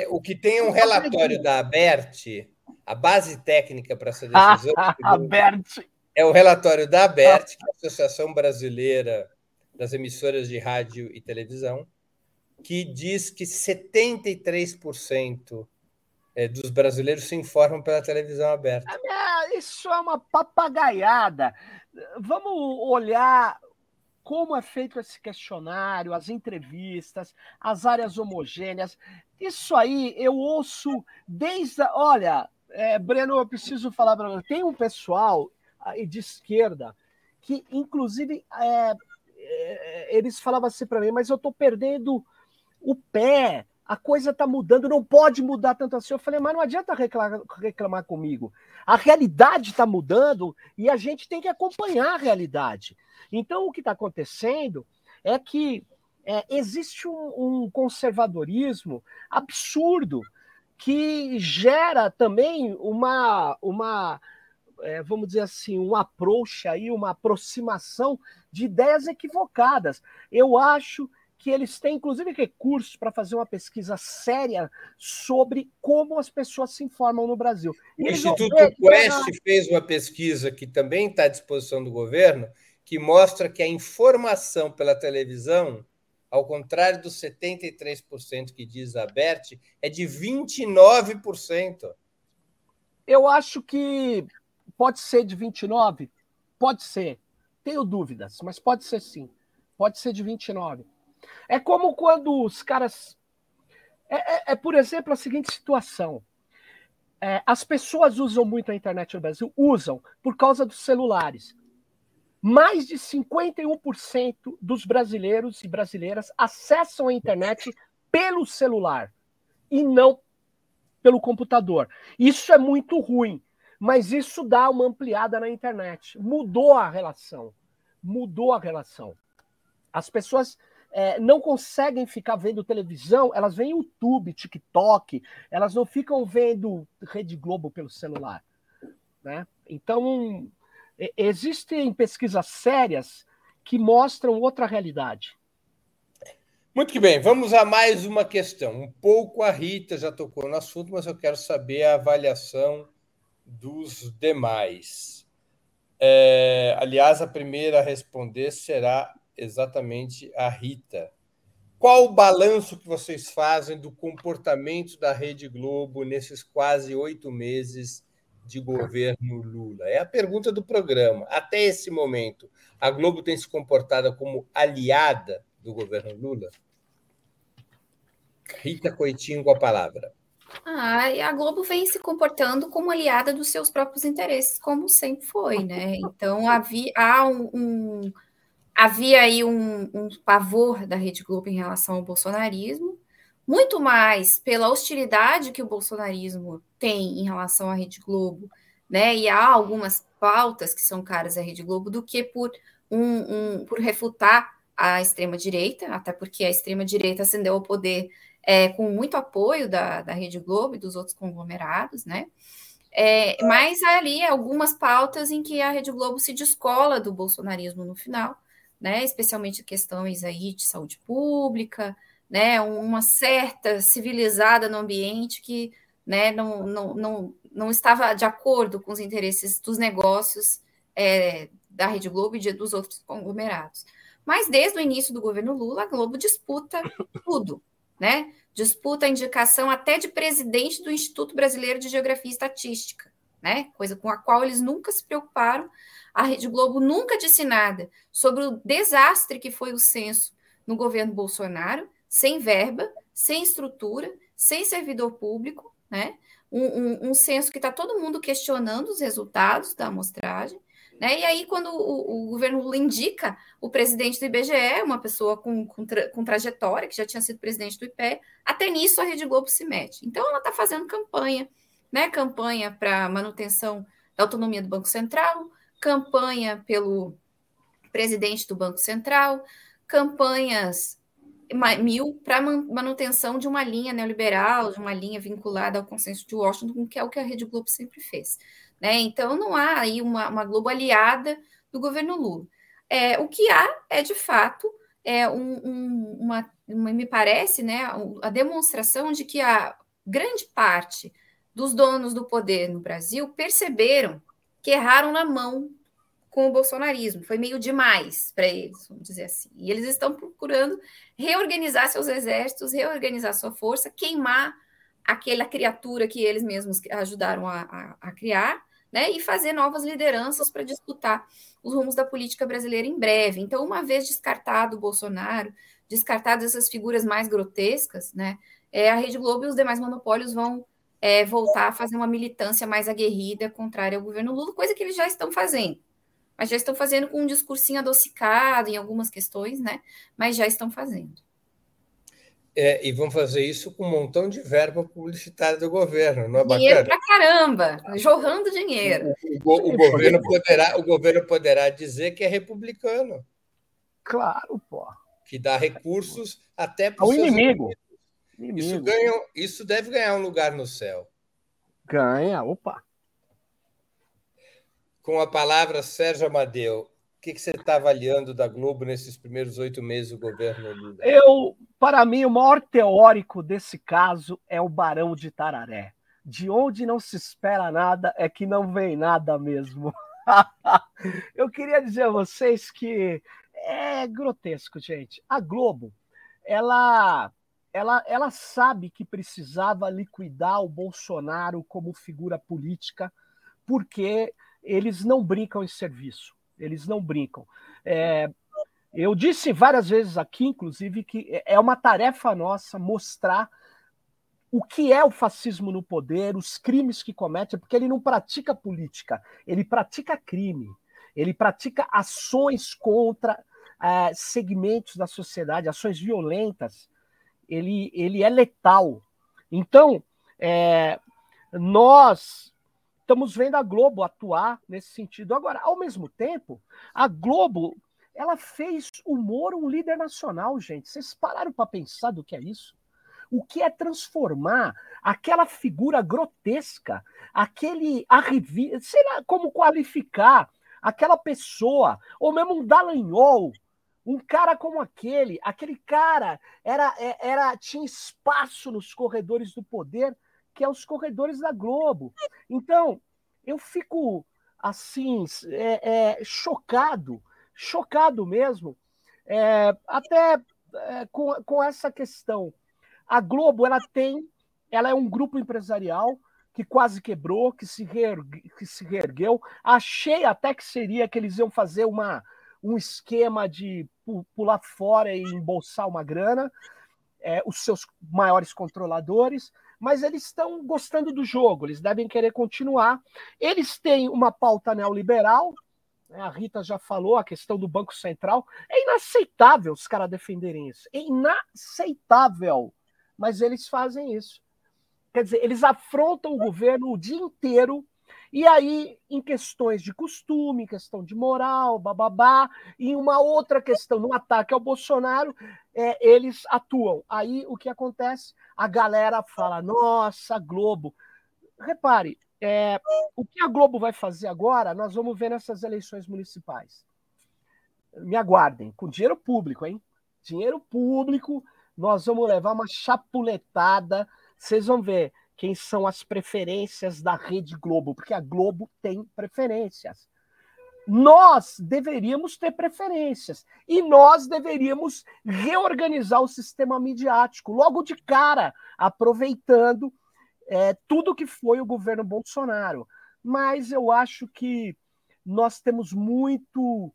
O que tem um relatório da ABERT, a base técnica para essa decisão. ABERT. É o relatório da ABERT, que é a Associação Brasileira das Emissoras de Rádio e Televisão, que diz que 73% é, dos brasileiros se informam pela televisão aberta. Isso é uma papagaiada. Vamos olhar como é feito esse questionário, as entrevistas, as áreas homogêneas. Isso aí eu ouço desde. Olha, é, Breno, eu preciso falar para você. Tem um pessoal aí de esquerda que, inclusive, é, é, eles falavam assim para mim, mas eu estou perdendo o pé. A coisa está mudando, não pode mudar tanto assim. Eu falei, mas não adianta reclamar, reclamar comigo. A realidade está mudando e a gente tem que acompanhar a realidade. Então, o que está acontecendo é que é, existe um, um, conservadorismo absurdo que gera também uma, uma é, vamos dizer assim, um approach aí, uma aproximação de ideias equivocadas. Eu acho que eles têm, inclusive, recursos para fazer uma pesquisa séria sobre como as pessoas se informam no Brasil. O Instituto Quest fez uma pesquisa que também está à disposição do governo, que mostra que a informação pela televisão, ao contrário dos 73% que diz a Bert, é de 29%. Eu acho que pode ser de 29%, pode ser. Tenho dúvidas, mas pode ser sim. Pode ser de 29%. É como quando os caras. É, é, é por exemplo, a seguinte situação. É, as pessoas usam muito a internet no Brasil? Usam, por causa dos celulares. Mais de 51% dos brasileiros e brasileiras acessam a internet pelo celular e não pelo computador. Isso é muito ruim, mas isso dá uma ampliada na internet. Mudou a relação. Mudou a relação. As pessoas é, não conseguem ficar vendo televisão, elas veem YouTube, TikTok, elas não ficam vendo Rede Globo pelo celular. Né? Então, existem pesquisas sérias que mostram outra realidade. Muito que bem, vamos a mais uma questão. Um pouco a Rita já tocou no assunto, mas eu quero saber a avaliação dos demais. É, aliás, a primeira a responder será exatamente a Rita. Qual o balanço que vocês fazem do comportamento da Rede Globo nesses quase oito meses de governo Lula? É a pergunta do programa. Até esse momento, a Globo tem se comportado como aliada do governo Lula? Rita Coitinho com a palavra. Ah, e a Globo vem se comportando como aliada dos seus próprios interesses, como sempre foi, né? Então havia há um, um havia aí um, um pavor da Rede Globo em relação ao bolsonarismo, muito mais pela hostilidade que o bolsonarismo tem em relação à Rede Globo, né? E há algumas pautas que são caras à Rede Globo do que por um, um por refutar a extrema direita, até porque a extrema direita ascendeu ao poder é, com muito apoio da, da Rede Globo e dos outros conglomerados, né? É, mas há ali algumas pautas em que a Rede Globo se descola do bolsonarismo no final, né, especialmente questões aí de saúde pública, né, uma certa civilizada no ambiente que né, não, não, não, não estava de acordo com os interesses dos negócios é, da Rede Globo e dos outros conglomerados. Mas desde o início do governo Lula, a Globo disputa tudo, né? Disputa a indicação até de presidente do Instituto Brasileiro de Geografia e Estatística, né? Coisa com a qual eles nunca se preocuparam, a Rede Globo nunca disse nada sobre o desastre que foi o censo no governo Bolsonaro, sem verba, sem estrutura, sem servidor público, né? Um, um, um censo que está todo mundo questionando os resultados da amostragem. Né? E aí, quando o, o, governo indica o presidente do IBGE, uma pessoa com, com, tra, com, trajetória, que já tinha sido presidente do IPE, até nisso a Rede Globo se mete. Então, ela está fazendo campanha, né? campanha para manutenção da autonomia do Banco Central, campanha pelo presidente do Banco Central, campanhas mil para manutenção de uma linha neoliberal, de uma linha vinculada ao consenso de Washington, que é o que a Rede Globo sempre fez. Né? Então, não há aí uma, uma Globo aliada do governo Lula. É, o que há é, de fato, é um, um, uma, uma, me parece, né, a demonstração de que a grande parte dos donos do poder no Brasil perceberam que erraram na mão com o bolsonarismo. Foi meio demais para eles, vamos dizer assim. E eles estão procurando reorganizar seus exércitos, reorganizar sua força, queimar aquela criatura que eles mesmos ajudaram a, a, a criar, né? E fazer novas lideranças para disputar os rumos da política brasileira em breve. Então, uma vez descartado o Bolsonaro, descartadas essas figuras mais grotescas, né? É, a Rede Globo e os demais monopólios vão é, voltar a fazer uma militância mais aguerrida contrária ao governo Lula, coisa que eles já estão fazendo. Mas já estão fazendo com um discursinho adocicado em algumas questões, né? Mas já estão fazendo. É, e vão fazer isso com um montão de verba publicitária do governo, não é dinheiro bacana? Dinheiro pra caramba, jorrando dinheiro. O, o, o, governo poderá, o governo poderá dizer que é republicano. Claro, pô. Que dá recursos até para o inimigo. Inimigo. Isso, ganha, isso deve ganhar um lugar no céu. Ganha, opa. Com a palavra, Sérgio Amadeu, o que, que você está avaliando da Globo nesses primeiros oito meses do governo Lula? Eu, para mim, o maior teórico desse caso é o Barão de Tararé. De onde não se espera nada é que não vem nada mesmo. Eu queria dizer a vocês que é grotesco, gente. A Globo, ela ela, ela sabe que precisava liquidar o Bolsonaro como figura política, porque eles não brincam em serviço. Eles não brincam. É, eu disse várias vezes aqui, inclusive, que é uma tarefa nossa mostrar o que é o fascismo no poder, os crimes que comete, porque ele não pratica política, ele pratica crime, ele pratica ações contra é, segmentos da sociedade, ações violentas ele, ele é letal. Então, é, nós estamos vendo a Globo atuar nesse sentido. Agora, ao mesmo tempo, a Globo ela fez o Moro um líder nacional, gente. Vocês pararam para pensar do que é isso? O que é transformar aquela figura grotesca, aquele arrivi, sei lá como qualificar aquela pessoa, ou mesmo um Dallagnol, um cara como aquele, aquele cara era, é, era tinha espaço nos corredores do poder, que é os corredores da Globo. Então, eu fico assim, é, é, chocado, chocado mesmo, é, até é, com, com essa questão. A Globo, ela tem, ela é um grupo empresarial que quase quebrou, que se, reergue, que se reergueu. Achei até que seria que eles iam fazer uma, um esquema de pular fora e embolsar uma grana, é, os seus maiores controladores, mas eles estão gostando do jogo, eles devem querer continuar. Eles têm uma pauta neoliberal, né, a Rita já falou, a questão do Banco Central. É inaceitável os caras defenderem isso. É inaceitável. Mas eles fazem isso. Quer dizer, eles afrontam o governo o dia inteiro e aí, em questões de costume, questão de moral, bababá, e uma outra questão, no ataque ao Bolsonaro, é, eles atuam. Aí o que acontece? A galera fala: nossa, Globo. Repare, é, o que a Globo vai fazer agora, nós vamos ver nessas eleições municipais. Me aguardem, com dinheiro público, hein? Dinheiro público, nós vamos levar uma chapuletada. Vocês vão ver quem são as preferências da Rede Globo, porque a Globo tem preferências. Nós deveríamos ter preferências e nós deveríamos reorganizar o sistema midiático logo de cara, aproveitando é, tudo que foi o governo Bolsonaro. Mas eu acho que nós temos muito,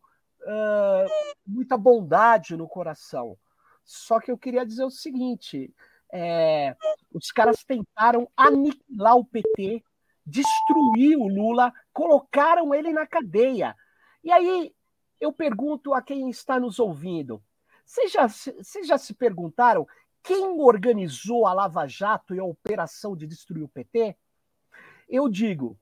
uh, muita bondade no coração. Só que eu queria dizer o seguinte: é, os caras tentaram aniquilar o PT, destruir o Lula, colocaram ele na cadeia. E aí eu pergunto a quem está nos ouvindo: vocês já, vocês já se perguntaram quem organizou a Lava Jato e a operação de destruir o PT? Eu digo: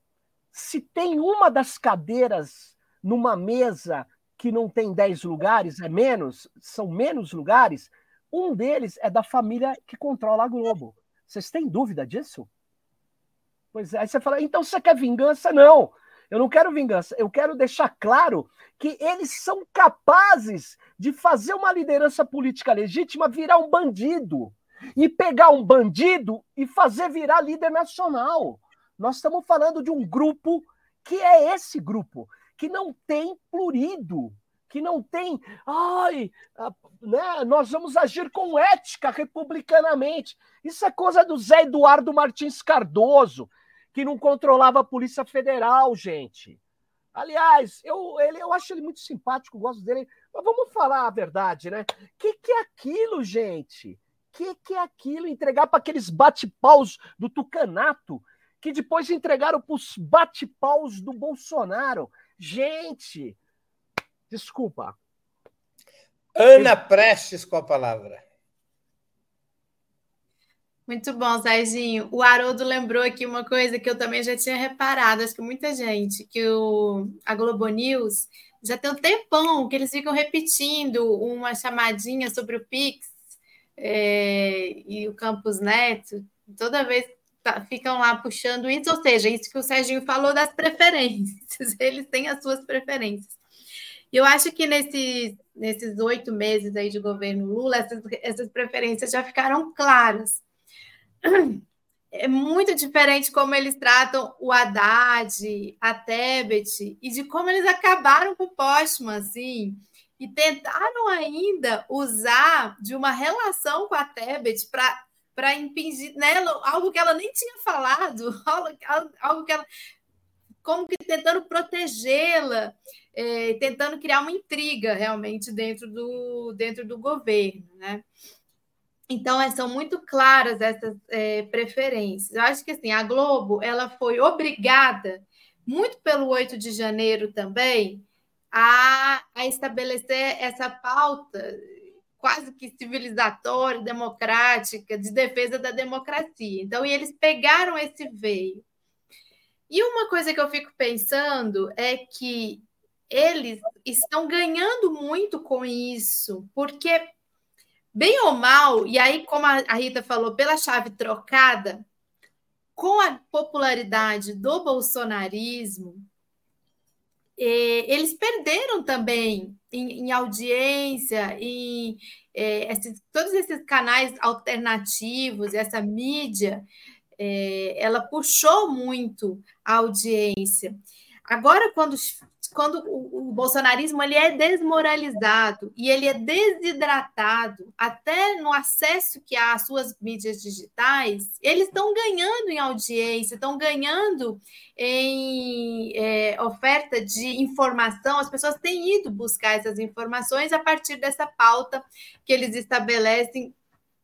se tem uma das cadeiras numa mesa que não tem 10 lugares, é menos, são menos lugares, um deles é da família que controla a Globo. Vocês têm dúvida disso? Pois é. Aí você fala, então você quer vingança? Não, eu não quero vingança. Eu quero deixar claro que eles são capazes de fazer uma liderança política legítima virar um bandido. E pegar um bandido e fazer virar líder nacional. Nós estamos falando de um grupo que é esse grupo, que não tem plurido que não tem, ai, né, nós vamos agir com ética republicanamente. Isso é coisa do Zé Eduardo Martins Cardoso, que não controlava a Polícia Federal, gente. Aliás, eu, ele, eu acho ele muito simpático, gosto dele, mas vamos falar a verdade, né? O que, que é aquilo, gente? O que, que é aquilo? Entregar para aqueles bate-paus do Tucanato, que depois entregaram para os bate-paus do Bolsonaro. Gente, Desculpa. Ana Prestes com a palavra. Muito bom, Serginho. O Haroldo lembrou aqui uma coisa que eu também já tinha reparado, acho que muita gente, que o, a Globo News já tem um tempão que eles ficam repetindo uma chamadinha sobre o Pix é, e o Campus Neto, toda vez tá, ficam lá puxando isso, ou seja, isso que o Serginho falou das preferências, eles têm as suas preferências. E eu acho que nesses, nesses oito meses aí de governo Lula, essas, essas preferências já ficaram claras é muito diferente como eles tratam o Haddad, a Tebet, e de como eles acabaram com o Postman, assim, e tentaram ainda usar de uma relação com a Tebet para impingir nela algo que ela nem tinha falado, algo que ela. como que tentando protegê-la, é, tentando criar uma intriga realmente dentro do, dentro do governo, né? Então, é, são muito claras essas é, preferências. Eu acho que assim, a Globo ela foi obrigada, muito pelo 8 de janeiro também, a, a estabelecer essa pauta quase que civilizatória, democrática, de defesa da democracia. Então, eles pegaram esse veio. E uma coisa que eu fico pensando é que eles estão ganhando muito com isso, porque bem ou mal, e aí, como a Rita falou, pela chave trocada, com a popularidade do bolsonarismo, eles perderam também em, em audiência, em é, esses, todos esses canais alternativos, essa mídia, é, ela puxou muito a audiência. Agora, quando quando o, o, bolsonarismo ele é desmoralizado e ele é desidratado até no acesso que há às suas mídias digitais, eles estão ganhando em audiência, estão ganhando em é, oferta de informação. As pessoas têm ido buscar essas informações a partir dessa pauta que eles estabelecem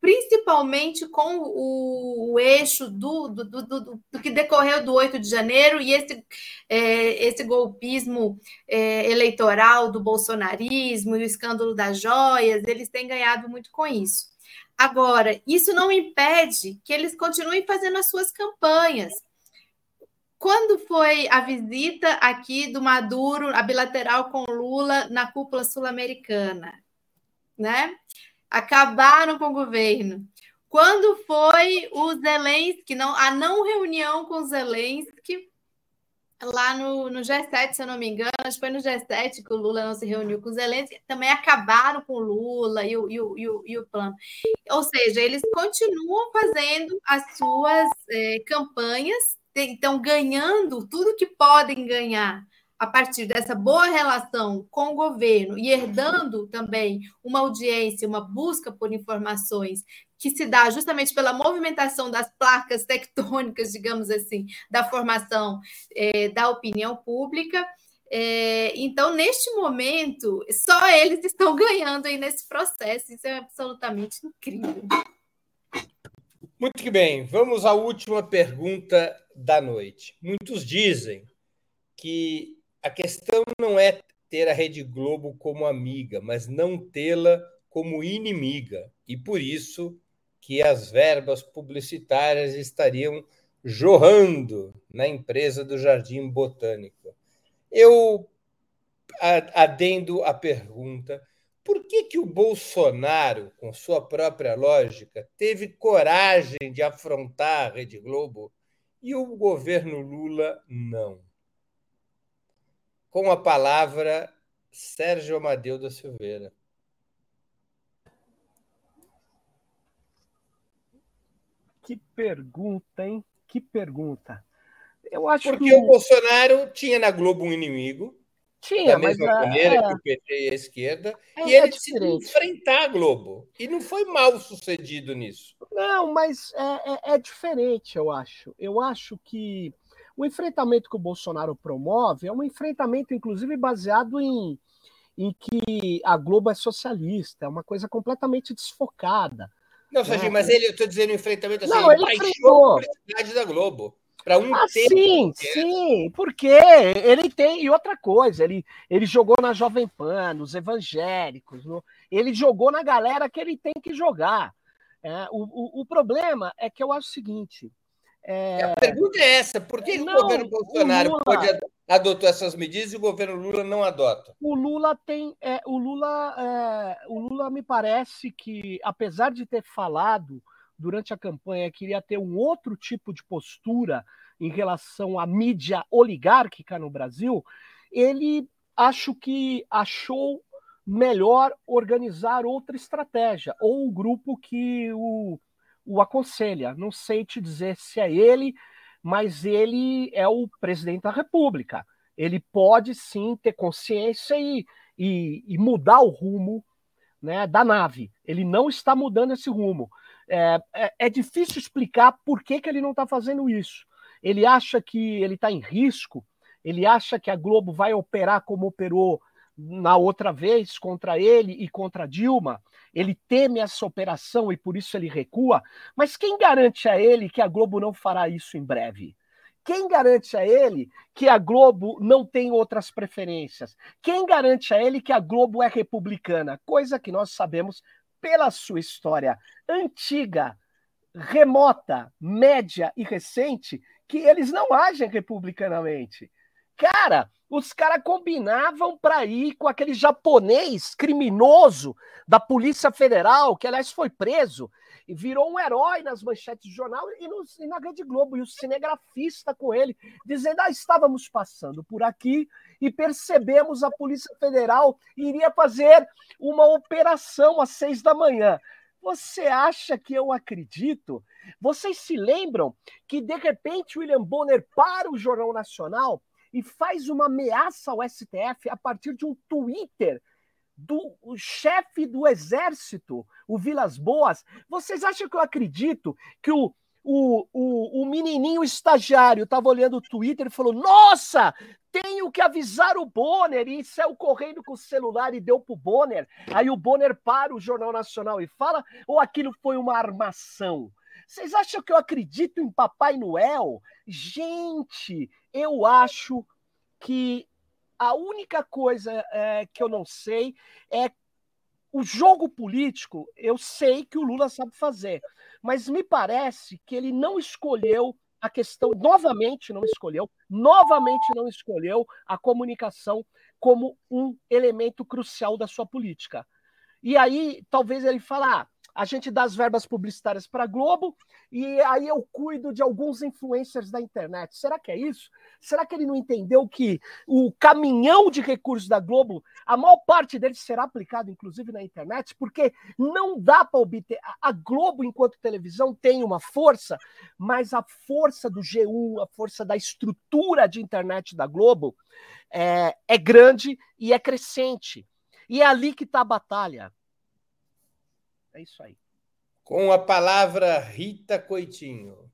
principalmente com o, o eixo do, do, do, do, do que decorreu do 8 de janeiro e esse, é, esse golpismo é, eleitoral do bolsonarismo e o escândalo das joias, eles têm ganhado muito com isso. Agora, isso não impede que eles continuem fazendo as suas campanhas. Quando foi a visita aqui do Maduro, a bilateral com Lula na cúpula sul-americana, né? Acabaram com o governo. Quando foi o Zelensky, não, a não reunião com o Zelensky, lá no, no G7, se eu não me engano, acho que foi no G7 que o Lula não se reuniu com o Zelensky, também acabaram com o Lula e o, e o, e o, e o plano. Ou seja, eles continuam fazendo as suas é, campanhas, estão ganhando tudo que podem ganhar a partir dessa boa relação com o governo e herdando também uma audiência, uma busca por informações que se dá justamente pela movimentação das placas tectônicas, digamos assim, da formação é, da opinião pública. É, então, neste momento, só eles estão ganhando aí nesse processo. Isso é absolutamente incrível. Muito bem. Vamos à última pergunta da noite. Muitos dizem que a questão não é ter a Rede Globo como amiga, mas não tê-la como inimiga. E por isso que as verbas publicitárias estariam jorrando na empresa do Jardim Botânico. Eu adendo a pergunta: por que, que o Bolsonaro, com sua própria lógica, teve coragem de afrontar a Rede Globo e o governo Lula não? Com a palavra, Sérgio Amadeu da Silveira. Que pergunta, hein? Que pergunta. Eu acho Porque que... o Bolsonaro tinha na Globo um inimigo. Tinha, da mesma mas, maneira é... que o PT e a esquerda, é, e ele é decidiu enfrentar a Globo. E não foi mal sucedido nisso. Não, mas é, é, é diferente, eu acho. Eu acho que o enfrentamento que o Bolsonaro promove é um enfrentamento, inclusive, baseado em, em que a Globo é socialista, é uma coisa completamente desfocada. Não, Serginho, né? mas ele, eu estou dizendo enfrentamento assim, Não, ele enfrentou. a da Globo. Para um ah, sim, sim, porque ele tem. E outra coisa, ele, ele jogou na Jovem Pan, nos evangélicos, no, ele jogou na galera que ele tem que jogar. É, o, o, o, problema é que eu acho o seguinte. É... A pergunta é essa: por que não, o governo Bolsonaro Lula... pode adotou essas medidas e o governo Lula não adota? O Lula tem. É, o, Lula, é, o Lula me parece que, apesar de ter falado durante a campanha que iria ter um outro tipo de postura em relação à mídia oligárquica no Brasil, ele acho que achou melhor organizar outra estratégia, ou o grupo que o, o aconselha. Não sei te dizer se é ele, mas ele é o presidente da República. Ele pode sim ter consciência e, e, e mudar o rumo né, da nave. Ele não está mudando esse rumo. É, é, é difícil explicar por que, que ele não está fazendo isso. Ele acha que ele está em risco, ele acha que a Globo vai operar como operou na outra vez contra ele e contra Dilma. Ele teme essa operação e por isso ele recua. Mas quem garante a ele que a Globo não fará isso em breve? Quem garante a ele que a Globo não tem outras preferências? Quem garante a ele que a Globo é republicana? Coisa que nós sabemos pela sua história antiga, remota, média e recente, que eles não agem republicanamente. Cara, os caras combinavam para ir com aquele japonês criminoso da Polícia Federal, que aliás foi preso e virou um herói nas manchetes do jornal e, no, e na Rede Globo, e o cinegrafista com ele, dizendo: ah, estávamos passando por aqui e percebemos a Polícia Federal iria fazer uma operação às seis da manhã. Você acha que eu acredito? Vocês se lembram que de repente William Bonner para o Jornal Nacional e faz uma ameaça ao STF a partir de um Twitter do chefe do exército, o Vilas Boas. Vocês acham que eu acredito que o, o, o, o menininho estagiário estava olhando o Twitter e falou: Nossa, tenho que avisar o Bonner. E saiu correndo com o celular e deu pro Bonner. Aí o Bonner para o Jornal Nacional e fala: Ou aquilo foi uma armação? Vocês acham que eu acredito em Papai Noel? Gente, eu acho que a única coisa é, que eu não sei é o jogo político. Eu sei que o Lula sabe fazer, mas me parece que ele não escolheu a questão, novamente não escolheu, novamente não escolheu a comunicação como um elemento crucial da sua política. E aí, talvez ele fale, ah, a gente dá as verbas publicitárias para Globo e aí eu cuido de alguns influencers da internet. Será que é isso? Será que ele não entendeu que o caminhão de recursos da Globo, a maior parte deles será aplicado inclusive na internet? Porque não dá para obter. A Globo, enquanto televisão, tem uma força, mas a força do G1, a força da estrutura de internet da Globo é, é grande e é crescente. E é ali que está a batalha. É isso aí. Com a palavra, Rita Coitinho.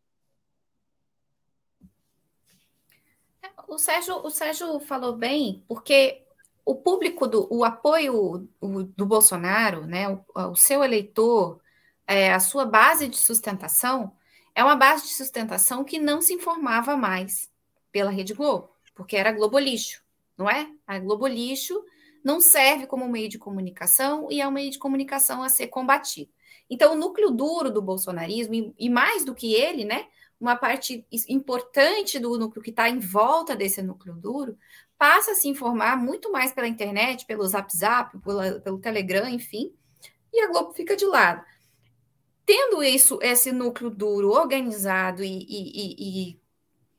O Sérgio, o Sérgio falou bem, porque o público, do, o apoio do Bolsonaro, né, o, o seu eleitor, é, a sua base de sustentação, é uma base de sustentação que não se informava mais pela Rede Globo, porque era Globo Lixo, não é? A Globo Lixo não serve como meio de comunicação e é um meio de comunicação a ser combatido. Então, o núcleo duro do bolsonarismo, e mais do que ele, né, uma parte importante do núcleo que está em volta desse núcleo duro, passa a se informar muito mais pela internet, pelo Zap Zap, pela, pelo Telegram, enfim, e a Globo fica de lado. Tendo isso, esse núcleo duro organizado e, e, e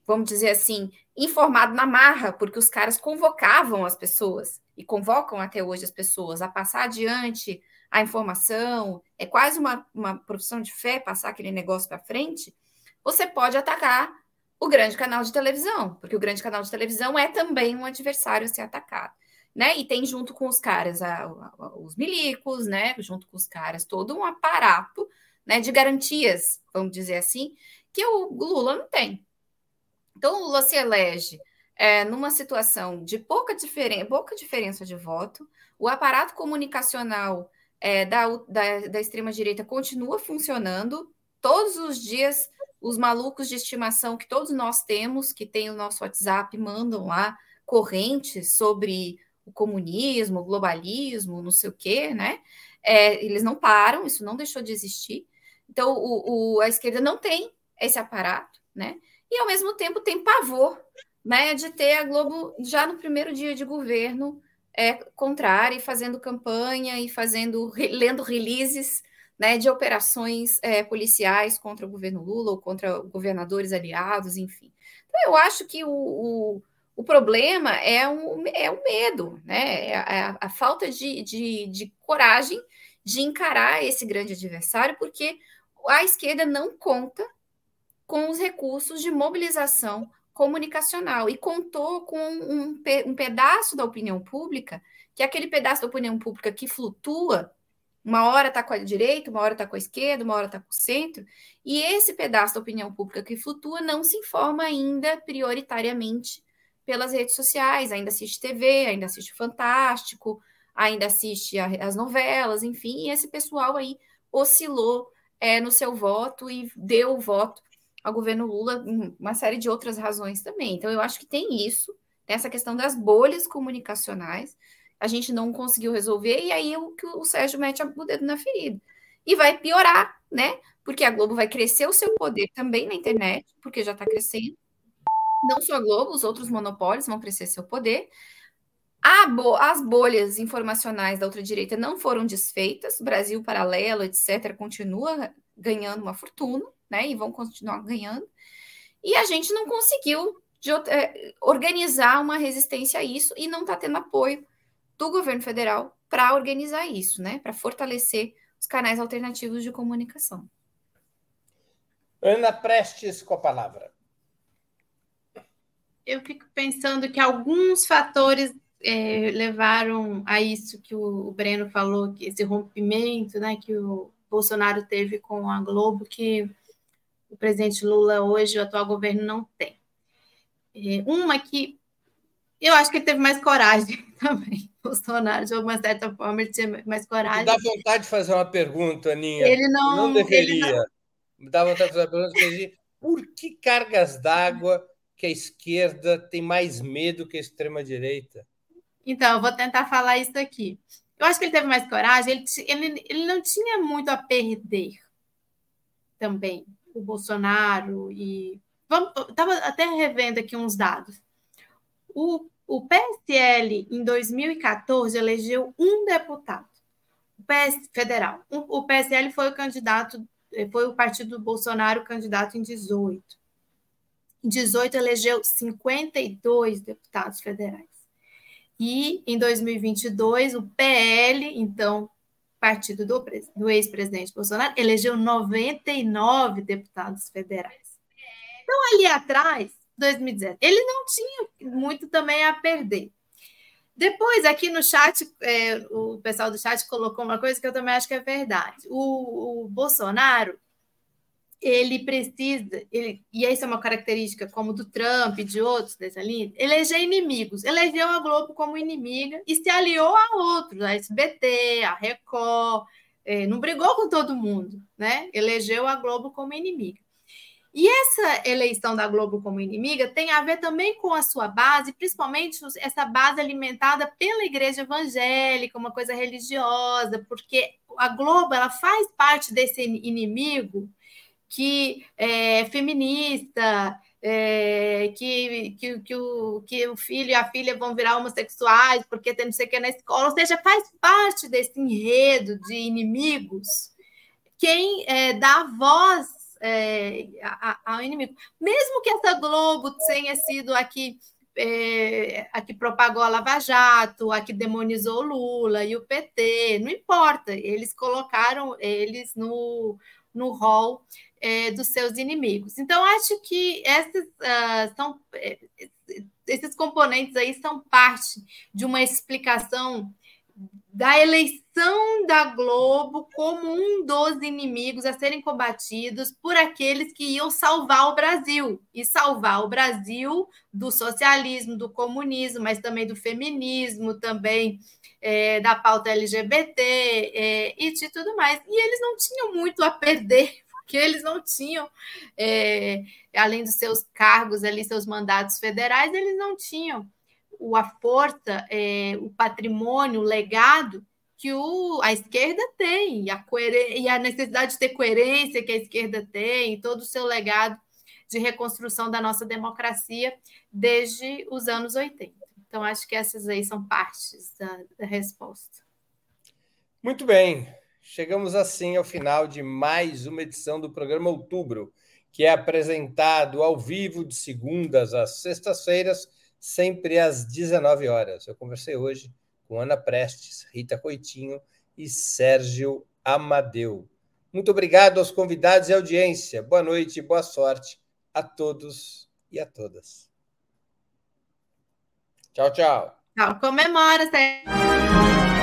vamos dizer assim, informado na marra, porque os caras convocavam as pessoas e convocam até hoje as pessoas a passar adiante a informação, é quase uma, uma profissão de fé passar aquele negócio para frente, você pode atacar o grande canal de televisão, porque o grande canal de televisão é também um adversário a ser atacado. Né? E tem junto com os caras a, a, os milicos, né? Junto com os caras todo um aparato, né? De garantias, vamos dizer assim, que o Lula não tem. Então Lula se elege é, numa situação de pouca, diferen pouca diferença de voto, o aparato comunicacional é, da, da, da extrema-direita continua funcionando, todos os dias os malucos de estimação que todos nós temos, que tem o nosso WhatsApp, mandam lá correntes sobre o comunismo, o globalismo, não sei o quê, né? É, eles não param, isso não deixou de existir. Então, o, o, a esquerda não tem esse aparato, né? E, ao mesmo tempo, tem pavor né, de ter a Globo já no primeiro dia de governo é, contrária fazendo campanha e fazendo, lendo releases né, de operações é, policiais contra o governo Lula ou contra governadores aliados, enfim. Então, eu acho que o, o, o problema é o, é o medo, né? É a, a falta de, de, de coragem de encarar esse grande adversário, porque a esquerda não conta com os recursos de mobilização comunicacional e contou com um, um pedaço da opinião pública, que é aquele pedaço da opinião pública que flutua uma hora está com a direita, uma hora está com a esquerda, uma hora está com o centro, e esse pedaço da opinião pública que flutua não se informa ainda prioritariamente pelas redes sociais, ainda assiste TV, ainda assiste Fantástico, ainda assiste a, as novelas, enfim, e esse pessoal aí oscilou é, no seu voto e deu o voto ao governo Lula, uma série de outras razões também. Então, eu acho que tem isso, essa questão das bolhas comunicacionais, a gente não conseguiu resolver, e aí o, o Sérgio mete o dedo na ferida. E vai piorar, né? Porque a Globo vai crescer o seu poder também na internet, porque já está crescendo. Não só a Globo, os outros monopólios vão crescer seu poder. Bo as bolhas informacionais da ultradireita não foram desfeitas, Brasil Paralelo, etc., continua ganhando uma fortuna, né? E vão continuar ganhando. E a gente não conseguiu de, é, organizar uma resistência a isso e não está tendo apoio do governo federal para organizar isso, né? Para fortalecer os canais alternativos de comunicação. Ana Prestes com a palavra. Eu fico pensando que alguns fatores é, levaram a isso que o Breno falou, que esse rompimento, né, que o Bolsonaro teve com a Globo, que o presidente Lula hoje, o atual governo, não tem. É, uma que eu acho que ele teve mais coragem também. Bolsonaro, de alguma certa forma, ele tinha mais coragem. Dá vontade de fazer uma pergunta, Aninha. Ele não, não deveria. Não... Me dá vontade de fazer uma pergunta. Por que cargas d'água que a esquerda tem mais medo que a extrema-direita? Então, eu vou tentar falar isso aqui. Eu acho que ele teve mais coragem, ele, ele, ele não tinha muito a perder também, o Bolsonaro. E estava até revendo aqui uns dados. O, o PSL, em 2014, elegeu um deputado o PS, federal. O, o PSL foi o candidato, foi o partido do Bolsonaro candidato em 18. Em 18, elegeu 52 deputados federais. E em 2022, o PL, então, partido do, do ex-presidente Bolsonaro, elegeu 99 deputados federais. Então, ali atrás, 2017. Ele não tinha muito também a perder. Depois, aqui no chat, é, o pessoal do chat colocou uma coisa que eu também acho que é verdade. O, o Bolsonaro, ele precisa, ele, e essa é uma característica como do Trump e de outros dessa linha, eleger inimigos. Elegeu a Globo como inimiga e se aliou a outros, a SBT, a Record, é, não brigou com todo mundo, né? Elegeu a Globo como inimiga. E essa eleição da Globo como inimiga tem a ver também com a sua base, principalmente essa base alimentada pela igreja evangélica, uma coisa religiosa, porque a Globo ela faz parte desse inimigo que é feminista, é, que, que, que, o, que o filho e a filha vão virar homossexuais porque tem não sei o que na escola, ou seja, faz parte desse enredo de inimigos quem é, dá voz é, ao inimigo. Mesmo que essa Globo tenha sido aqui é, a que propagou a Lava Jato, a que demonizou o Lula e o PT, não importa, eles colocaram eles no, no rol é, dos seus inimigos. Então, acho que esses, uh, são, é, esses componentes aí são parte de uma explicação da eleição da Globo como um dos inimigos a serem combatidos por aqueles que iam salvar o Brasil e salvar o Brasil do socialismo, do comunismo, mas também do feminismo, também é, da pauta LGBT é, e de tudo mais. E eles não tinham muito a perder, porque eles não tinham, é, além dos seus cargos ali, seus mandatos federais, eles não tinham a força, é, o patrimônio, o legado que o, a esquerda tem, e a, e a necessidade de ter coerência que a esquerda tem, todo o seu legado de reconstrução da nossa democracia desde os anos 80. Então, acho que essas aí são partes da, da resposta. Muito bem. Chegamos assim ao final de mais uma edição do programa Outubro, que é apresentado ao vivo de segundas às sextas-feiras, sempre às 19 horas. Eu conversei hoje com Ana Prestes, Rita Coitinho e Sérgio Amadeu. Muito obrigado aos convidados e audiência. Boa noite e boa sorte a todos e a todas. Tchau, tchau. Tchau, comemora, Sérgio.